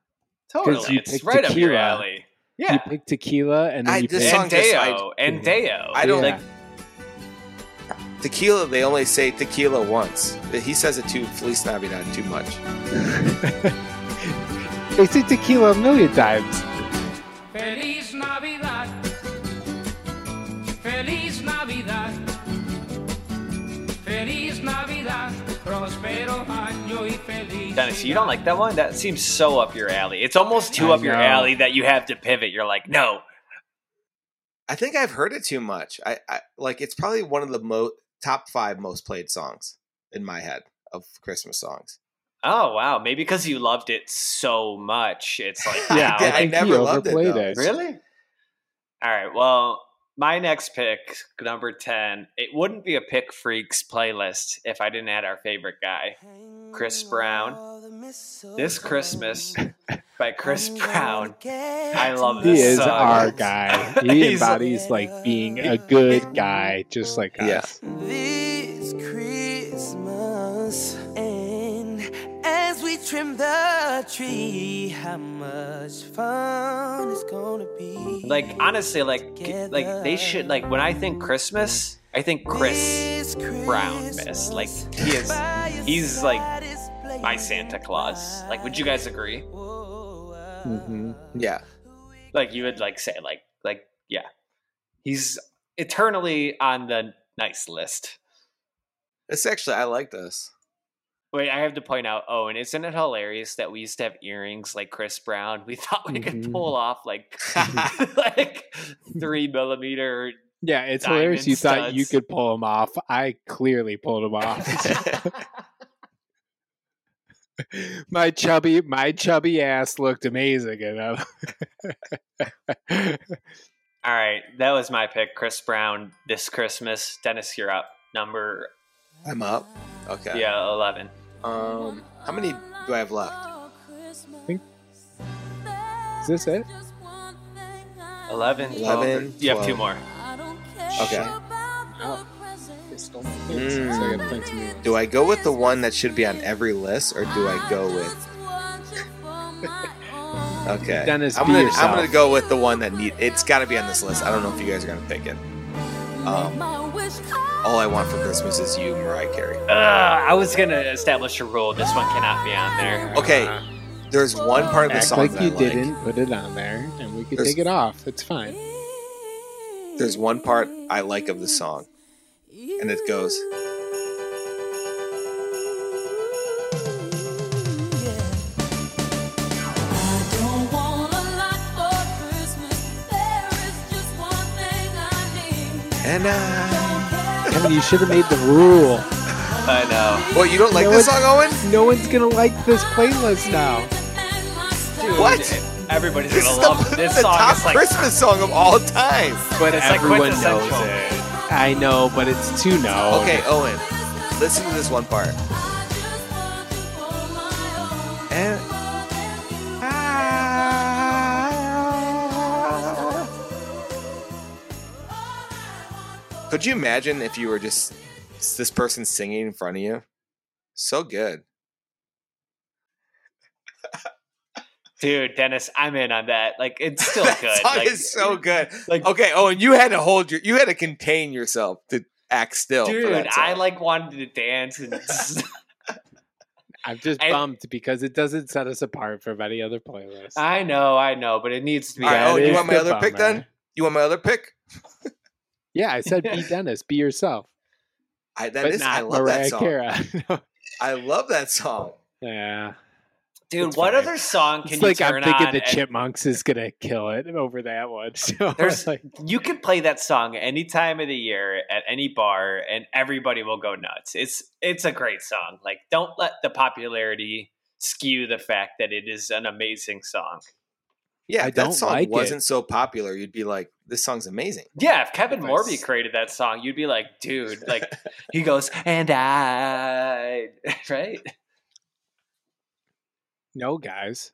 Totally, you it's picked right up your alley. Yeah, You pick tequila and then I- you this pick song and just- I- Deo, and Deo. I don't Yeah. like. Tequila, they only say tequila once. He says it too, Feliz Navidad, too much. they say tequila a million times. Feliz Navidad. Feliz Navidad. Feliz Navidad. Prospero año y feliz. Dennis, you don't like that one? That seems so up your alley. It's almost too I up your alley that you have to pivot. You're like, no. I think I've heard it too much. I, I like it's probably one of the mo- top five most played songs in my head of Christmas songs. Oh wow, maybe because you loved it so much, it's like Yeah, I I think never he loved it, it. Really? All right. Well, my next pick, number 10, it wouldn't be a Pick Freaks playlist if I didn't add our favorite guy, Chris Brown. This Christmas by Chris Brown. I love this. He is song. our guy. He embodies like being a good guy, just like Yeah. us. this Christmas. And as we trim the tree, how much fun it's gonna be. Like honestly, like g- like they should like when I think Christmas, I think Chris Brown miss. Like he is he's like my Santa Claus. Like would you guys agree? hmm Yeah. Like you would like say like like yeah. He's eternally on the nice list. It's actually I like this. Wait, I have to point out, oh, and isn't it hilarious that we used to have earrings like Chris Brown? We thought we could Mhm. pull off like like three millimeter. Yeah, it's hilarious. You thought you could pull them off. I clearly pulled them off. my chubby, my chubby ass looked amazing, you know. All right, that was my pick, Chris Brown. This Christmas, Dennis, you're up. Number I'm up. Okay. yeah, eleven. Um, how many do I have left? I think. Is this it? 11, 11, 12, You have two more. Okay. They stole my Mm. so I gotta find some new ones. Do I go with the one that should be on every list, or do I go with? Okay. Dennis, I'm gonna yourself. I'm gonna go with the one that need. It's got to be on this list. I don't know if you guys are gonna pick it. Um, all I want for Christmas is you, Mariah Carey. Ugh, I was gonna establish a rule. This one cannot be on there. Okay, there's one part of the Act song like that you I like. didn't put it on there, and we could There's- take it off. It's fine. There's one part I like of the song, and it goes. And I. Kevin, you should have made the rule. I know. What you don't like No, this song, Owen? No one's gonna like this playlist now. Dude, What? Everybody's This gonna is the, love this the song. top It's like Christmas song of all time. But It's like everyone knows it. I know, but it's too known. Okay, Owen, listen to this one part. Could you imagine if you were just this person singing in front of you? So good. Dude, Dennis, I'm in on that. Like, it's still that good. song like, is so good. Like, Okay, oh, and you had to hold your, you had to contain yourself to act still. for dude, that I like wanted to dance and I'm just And- bummed because it doesn't set us apart from any other playlist. I know, I know, but it needs to be. All right, oh, That Owen, you want my the other pick then? You want my other pick? Yeah, I said be Dennis, be yourself, I that but is, I love Mariah that song. Carey. I love that song. yeah, Dude, It's what fine. other song can it's you like I'm thinking on? the and- Chipmunks is gonna kill it over that one. So There's like, you can play that song any time of the year at any bar, and everybody will go nuts. It's it's a great song. Like, don't let the popularity skew the fact that it is an amazing song. Yeah, I if that don't song like wasn't so popular, you'd be like, "This song's amazing." Yeah, if Kevin If Morby s- created that song, you'd be like, dude, like he goes, and I, right? no, guys,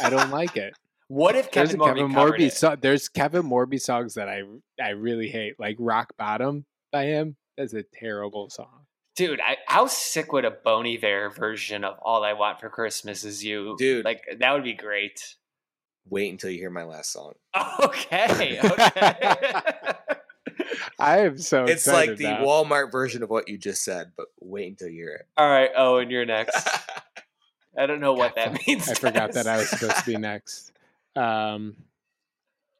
I don't like it. What if Kevin a Morby Kevin Morby it? so- There's Kevin Morby songs that I I really hate, like Rock Bottom by him. That's a terrible song. Dude, I, how sick would a Bon Iver version of "All I Want for Christmas Is You"? Dude. like that would be great. Wait until you hear my last song. Okay. Okay. I am so it's excited like the now. Walmart version of what you just said, but wait until you hear All right, Owen, you're next. I don't know what God, that means. I forgot that I was supposed to be next. Um,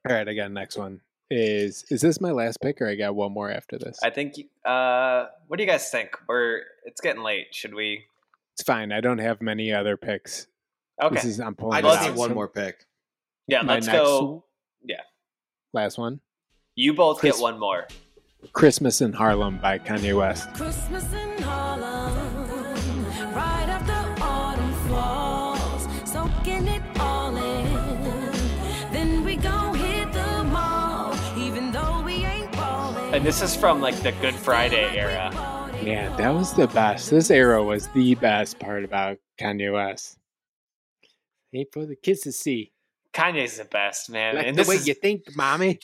all right, I got next one. Is is this my last pick, or I got one more after this? I think. Uh, what do you guys think? We're. It's getting late. Should we? It's fine. I don't have many other picks. Okay. This is I'm pulling. I it just need one So more pick. Yeah. my Let's next- go. yeah. Last one. You both Chris- get one more. Christmas in Harlem by Kanye West. Christmas in Harlem, right after autumn falls, soaking it all in. Then we gon' hit the mall, even though we ain't ballin'. And this is from like the Good Friday era. Yeah, that was the best. This era was the best part about Kanye West. Ain't for the kids to see. Kanye's the best, man. Like and the this way is, you think, mommy.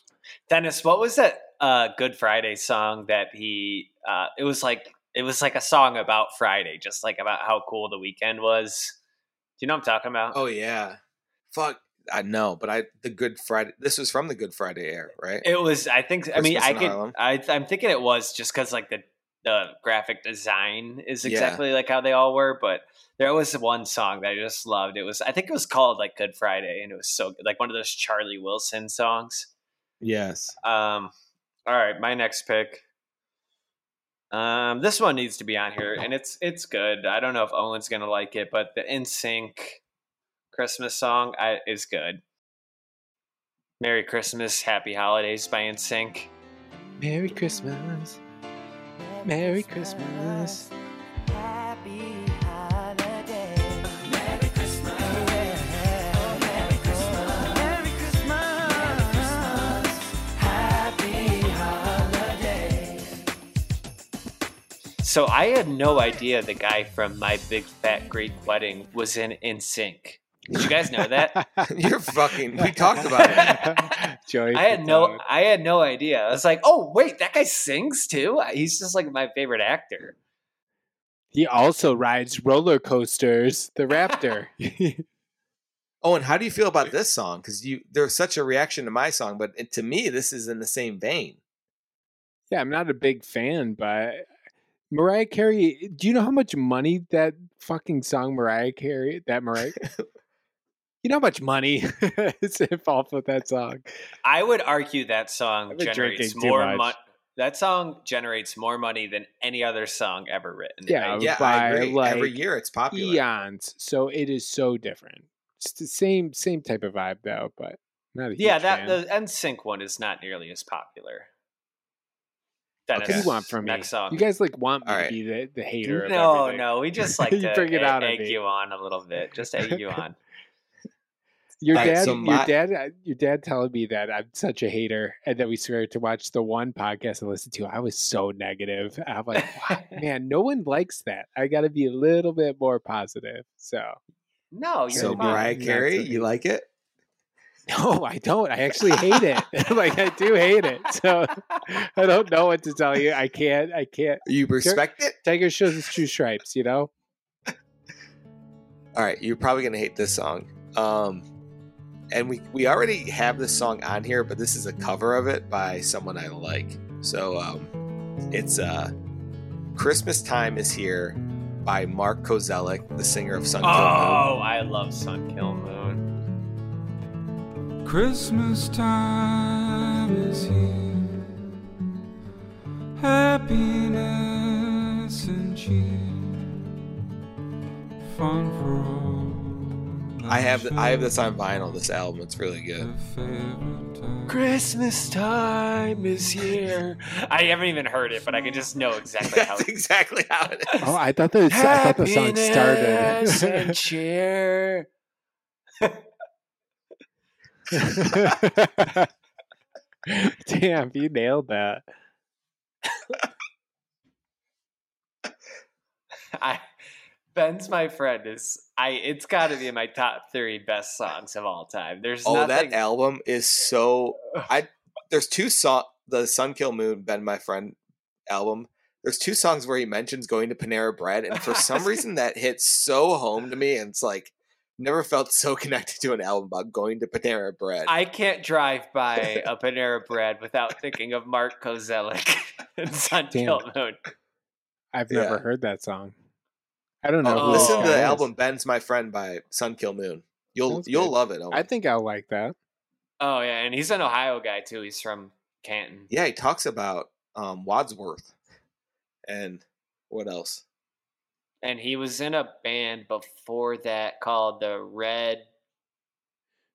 Dennis, what was that uh, Good Friday song that he? Uh, it was like it was like a song about Friday, just like about how cool the weekend was. Do you know what I'm talking about? Oh yeah. Fuck. I know, but I the Good Friday. This was from the Good Friday air, right? It was. I think. I mean, I could. Harlem. I, I'm thinking it was just because like the the graphic design is Yeah. exactly like how they all were. But there was one song that I just loved. It was. I think it was called like Good Friday, and it was so good. Like one of those Charlie Wilson songs. yes. Um. All right, my next pick. Um, this one needs to be on here, and it's it's good. I don't know if Owen's gonna like it, but the NSYNC Christmas song I, is good. Merry Christmas, Happy Holidays by NSYNC. Merry Christmas. Merry Christmas. Happy holiday. Christmas. Merry Christmas. Merry Christmas. Happy holiday. So I had no idea the guy from My Big Fat Greek Wedding was in NSYNC. Did you guys know that? You're fucking. We talked about it. Joey I had no Fatone. I had no idea. I was like, "Oh, wait, that guy sings too?" He's just like my favorite actor. He also rides roller coasters. The Raptor. Oh, and how do you feel about this song? Because you there's such a reaction to my song, but to me, this is in the same vein. yeah, I'm not a big fan, but Mariah Carey. Do you know how much money that fucking song Mariah Carey that Mariah? you know how much money is involved with that song? I would argue that song generates more money. That song generates more money than any other song ever written. Yeah, Yeah, by, I agree. Every year it's popular. Eons. So it is so different. It's the same same type of vibe though, but not a huge yeah. That fan. the NSYNC one is not nearly as popular. Dennis, What do you want from me? song? You guys like want me All to be the, the hater no, everything. no, we just like You to bring it egg, out egg you on a little bit, just egg you on. Your All right, dad, so your my- dad, uh, your dad telling me that I'm such a hater, and that we started to watch the one podcast I listened to. I was so negative. I'm like, "Wow, man, no one likes that. I got to be a little bit more positive. So, No, you're So fine. Mariah Carey, so you like it? no, I don't. I actually hate it. like I do hate it. So I don't know what to tell you. I can't. I can't. You respect it? Tiger shows his two stripes. You know. All right, you're probably gonna hate this song. Um, and we we already have this song on here, but this is a cover of it by someone I like. So um, it's uh, "Christmas Time Is Here" by Mark Kozelek, the singer of Sun Kil Moon. Oh, I love Sun Kil Moon. Christmas time is here. Happiness and cheer. Fun for all. I have I have this on vinyl. This album, it's really good. Christmas time is here. I haven't even heard it, but I can just know exactly how. That's exactly how it is. Oh, I thought the I thought the song Happiness and started. cheer. Damn, you nailed that. I Ben's my friend is I. It's got to be in my top three best songs of all time. There's Oh, nothing. that album is so. I there's two song the Sun Kil Moon Ben my friend album. There's two songs where he mentions going to Panera Bread, and for some reason that hits so home to me. And it's like Never felt so connected to an album about going to Panera Bread. I can't drive by a Panera Bread without thinking of Mark Kozelek and Sun Damn. Killed Moon. I've Yeah. never heard that song. I don't know. Oh, listen to the is. album "Ben's My Friend" by Sun Kil Moon. You'll Sounds you'll good. love it. Owen. I think I'll like that. Oh yeah, and he's an Ohio guy too. He's from Canton. yeah, he talks about um, Wadsworth and what else? And he was in a band before that called the Red.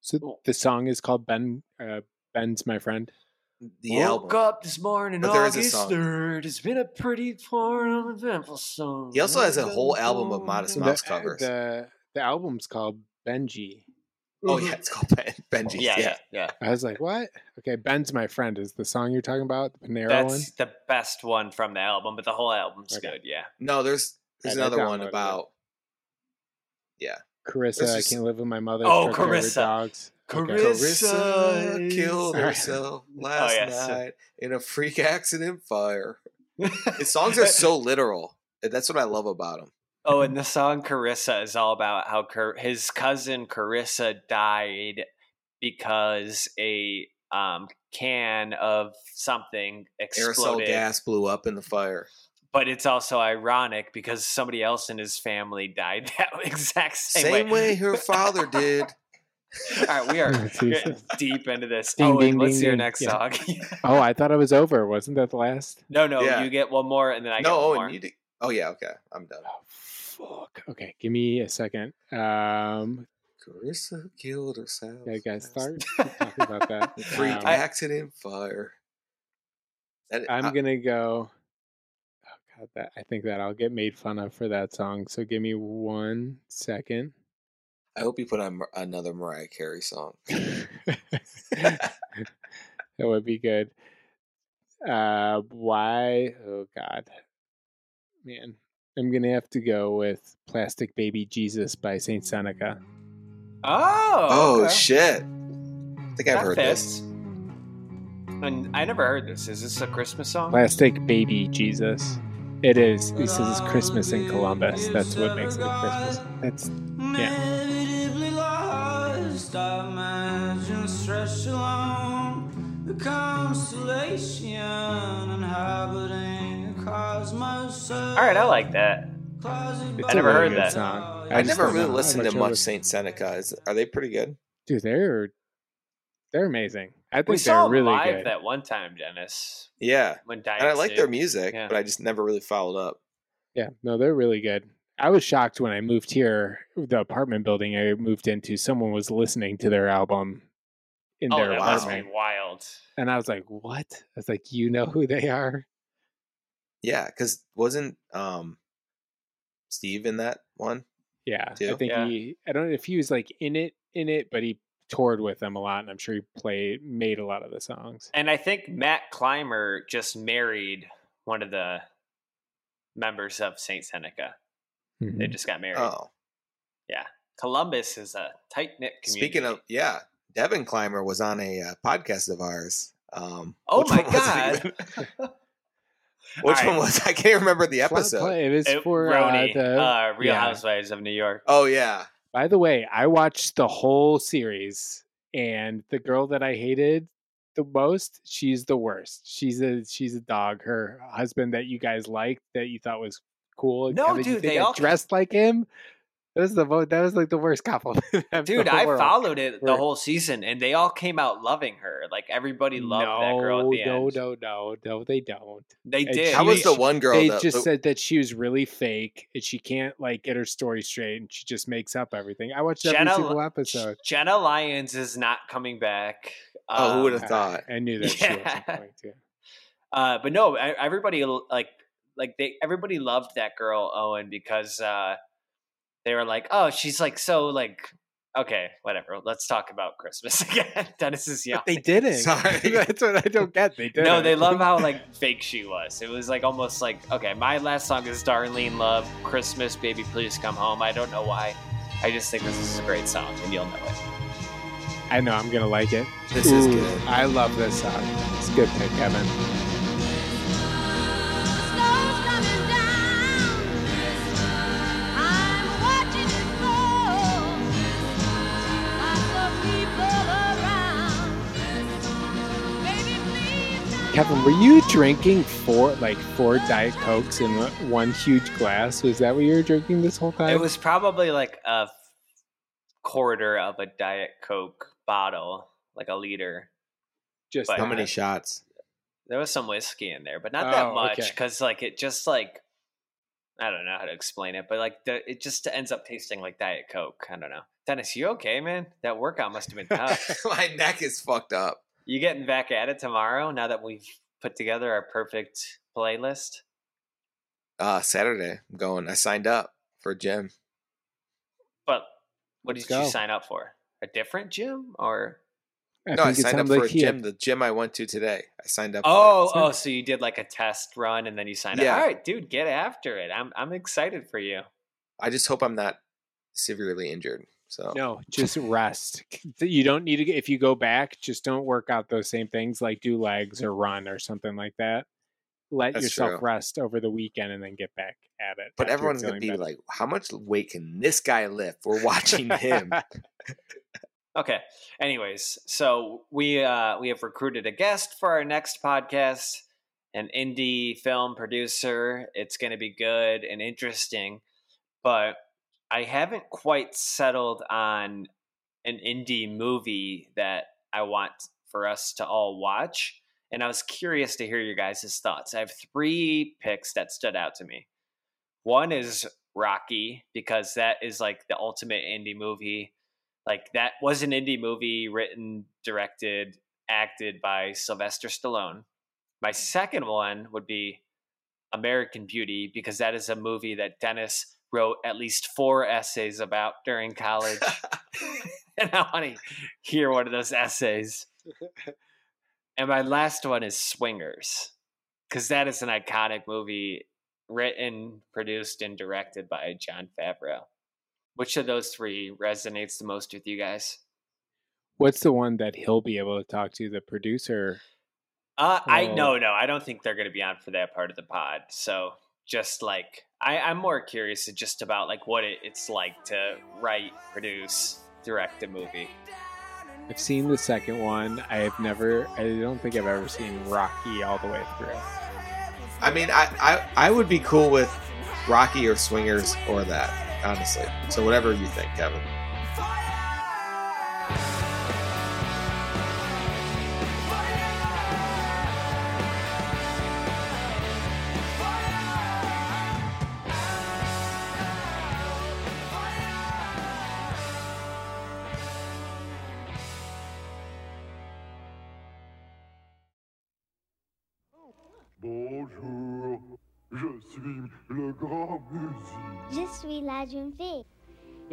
So the song is called Ben. Uh, Ben's my friend. The Woke album. up this morning, But there is August third. It's been a pretty far eventful song. He also has a whole album of Modest The, Mouse covers. the the album's called Benji. oh mm-hmm. yeah, it's called Ben, Benji. Yeah, Yeah, yeah, yeah. I was like, what? Okay, Ben's my friend is the song you're talking about, the Panera That's one. the best one from the album, but the whole album's Okay. good. Yeah. No, there's there's I- I another one downloaded it. about. Yeah, Carissa, This I can't live with my mother. Oh, took care of her Carissa. dogs. Okay. Carissa. Carissa killed herself last yes. night in a freak accident fire. His songs are so literal. That's what I love about him. Oh, and the song Carissa is all about how Car- his cousin Carissa died because a um, can of something Aerosol exploded. gas blew up in the fire. But it's also ironic because somebody else in his family died that exact same, Same way her father did. All right, we are deep into this. Ding, oh, ding, let's ding, hear ding. next Yeah. song. Oh, I thought it was over. Wasn't that the last? no, no, Yeah. you get one more, and then I no, get one Owen, more. you did. Oh yeah, okay, I'm done. Oh, fuck. Okay, give me a second. Um, Carissa killed herself. yeah, guys, last start talking about that. night. Freak Um, accident fire. That, I'm I- gonna go. Oh god, that I think that I'll get made fun of for that song. So give me one second. I hope you put on another Mariah Carey song. that would be good. Uh, why? Oh God, man, I'm gonna have to go with "Plastic Baby Jesus" by Saintseneca. oh, Oh okay. shit! I think I've That heard fits. this. And I never heard this. Is this a Christmas song? Plastic Baby Jesus. It is. He says it's Christmas in Columbus. That's what makes it a Christmas. That's yeah. Inevitably lost, I imagine stretched along the constellation, inhabiting the cosmos. All right, I like that. It's I a never really heard that. Song. I, just never really listened to much Saintseneca. Is, are they pretty good? Dude, they're they're amazing. I think We they're saw them really live good. that one time, Dennis. Yeah, When and I like their music. music, Yeah. but I just never really followed up. Yeah, no, they're really good. I was shocked when I moved here, the apartment building I moved into, someone was listening to their album in Oh, their that must be apartment. wild. And I was like, what? I was like, you know who they are? Yeah, because wasn't um Steve in that one? Yeah. I think Yeah. he I don't know if he was like in it in it, but he toured with them a lot and I'm sure he played made a lot of the songs. And I think Matt Clymer just married one of the members of Saintseneca. They Mhm. just got married. Oh, Yeah. Columbus is a tight knit community. speaking of yeah, Devin Clymer was on a uh, podcast of ours. Um, Oh my one was it God. Which All one right. was? I can't remember the episode. It was It- for Roni, uh, the, uh, Real yeah. Housewives of New York. Oh yeah, By the way, I watched the whole series, and the girl that I hated the most, she's the worst. She's a she's a dog. Her husband that you guys liked, that you thought was cool. No, Kevin, dude, they I all- dressed like him. That was the mo- that was like the worst compliment. of Dude, I world. followed it the whole season, and they all came out loving her. Like everybody loved that girl at No, the no, end. no, no, no, they don't. They And did. she- how was the one girl? they that, just the- said that she was really fake and she can't like get her story straight and she just makes up everything. I watched every single episode. Jenna Lyons is not coming back. Oh, who would've Um, thought? I knew that she Yeah. wasn't going to. Uh, but no, everybody like like they everybody loved that girl Owen because uh, they were like, oh, she's like so like okay, whatever. Let's talk about Christmas again. Dennis is young. But they didn't. Sorry. That's what I don't get. They didn't. No, they love how like fake she was. It was like almost like okay, my last song is Darlene Love, Christmas, Baby Please Come Home. I don't know why. I just think this is a great song and you'll know it. I know I'm gonna like it. This is good. I love this song. It's a good pick, Kevin. Kevin, were you drinking four like four Diet Cokes in one huge glass? Was that what you were drinking this whole time? It was probably like a quarter of a Diet Coke bottle, like a liter. just but- How many Uh, shots? There was some whiskey in there, but not that Oh, much okay. because like it just like I don't know how to explain it, but like the, it just ends up tasting like Diet Coke. I don't know. Dennis, you okay, man? That workout must have been tough. My neck is fucked up. You getting back at it tomorrow now that we've put together our perfect playlist? Uh, Saturday, I'm going. I signed up for a gym. But what Let's did you sign up for? A different gym or? I no, I signed up for like a he had- gym. The gym I went to today. I signed up. Oh, for oh, so you did like a test run and then you signed Yeah. up. All right, dude, get after it. I'm I'm excited for you. I just hope I'm not severely injured. So No, just rest. You don't need to. If you go back, just don't work out those same things. Like do legs or run or something like that. Let That's yourself true. rest over the weekend and then get back at it. But everyone's gonna be better. like, "How much weight can this guy lift?" We're watching him. Okay. Anyways, so we uh we have recruited a guest for our next podcast, an indie film producer. It's going to be good and interesting, but I haven't quite settled on an indie movie that I want for us to all watch. And I was curious to hear your guys' thoughts. I have three picks that stood out to me. One is Rocky, because that is like the ultimate indie movie. Like that was an indie movie written, directed, acted by Sylvester Stallone. My second one would be American Beauty because that is a movie that Dennis wrote at least four essays about during college. and I want to hear one of those essays. And my last one is Swingers because that is an iconic movie written, produced, and directed by Jon Favreau. Which of those three resonates the most with you guys? What's the one that he'll be able to talk to? The producer. Uh, I Oh. no, no, I don't think they're going to be on for that part of the pod. So just like I, I'm more curious just about like what it, it's like to write, produce, direct a movie. I've seen the second one. I have never. I don't think I've ever seen Rocky all the way through. I mean, I, I I would be cool with Rocky or Swingers or that, honestly. So whatever you think, Kevin. Suis le grand musique. Je suis la jeune fille.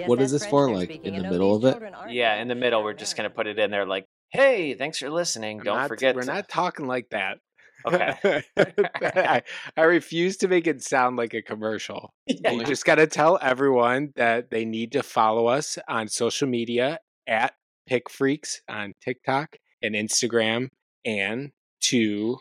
What is this for? Like in the middle of it? Yeah, in the middle, we're just going to put it in there like, hey, thanks for listening. I'm Don't not- forget. We're to-" not talking like that. Okay. I, I refuse to make it sound like a commercial. Yeah, You just got to tell everyone that they need to follow us on social media at Pick Freaks on TikTok and Instagram, and to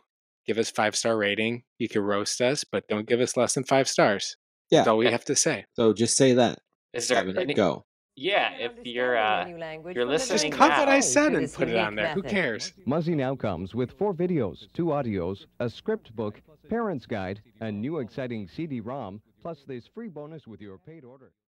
give us five star rating. You can roast us, but don't give us less than five stars. Yeah. That's all we have to say. So just say that. Is there Kevin, any- go. Yeah, if you're uh, you're listening Just cut now, what I said and put it on there. Who cares? Muzzy now comes with four videos, two audios, a script book, parent's guide, a new exciting CD-ROM, plus this free bonus with your paid order.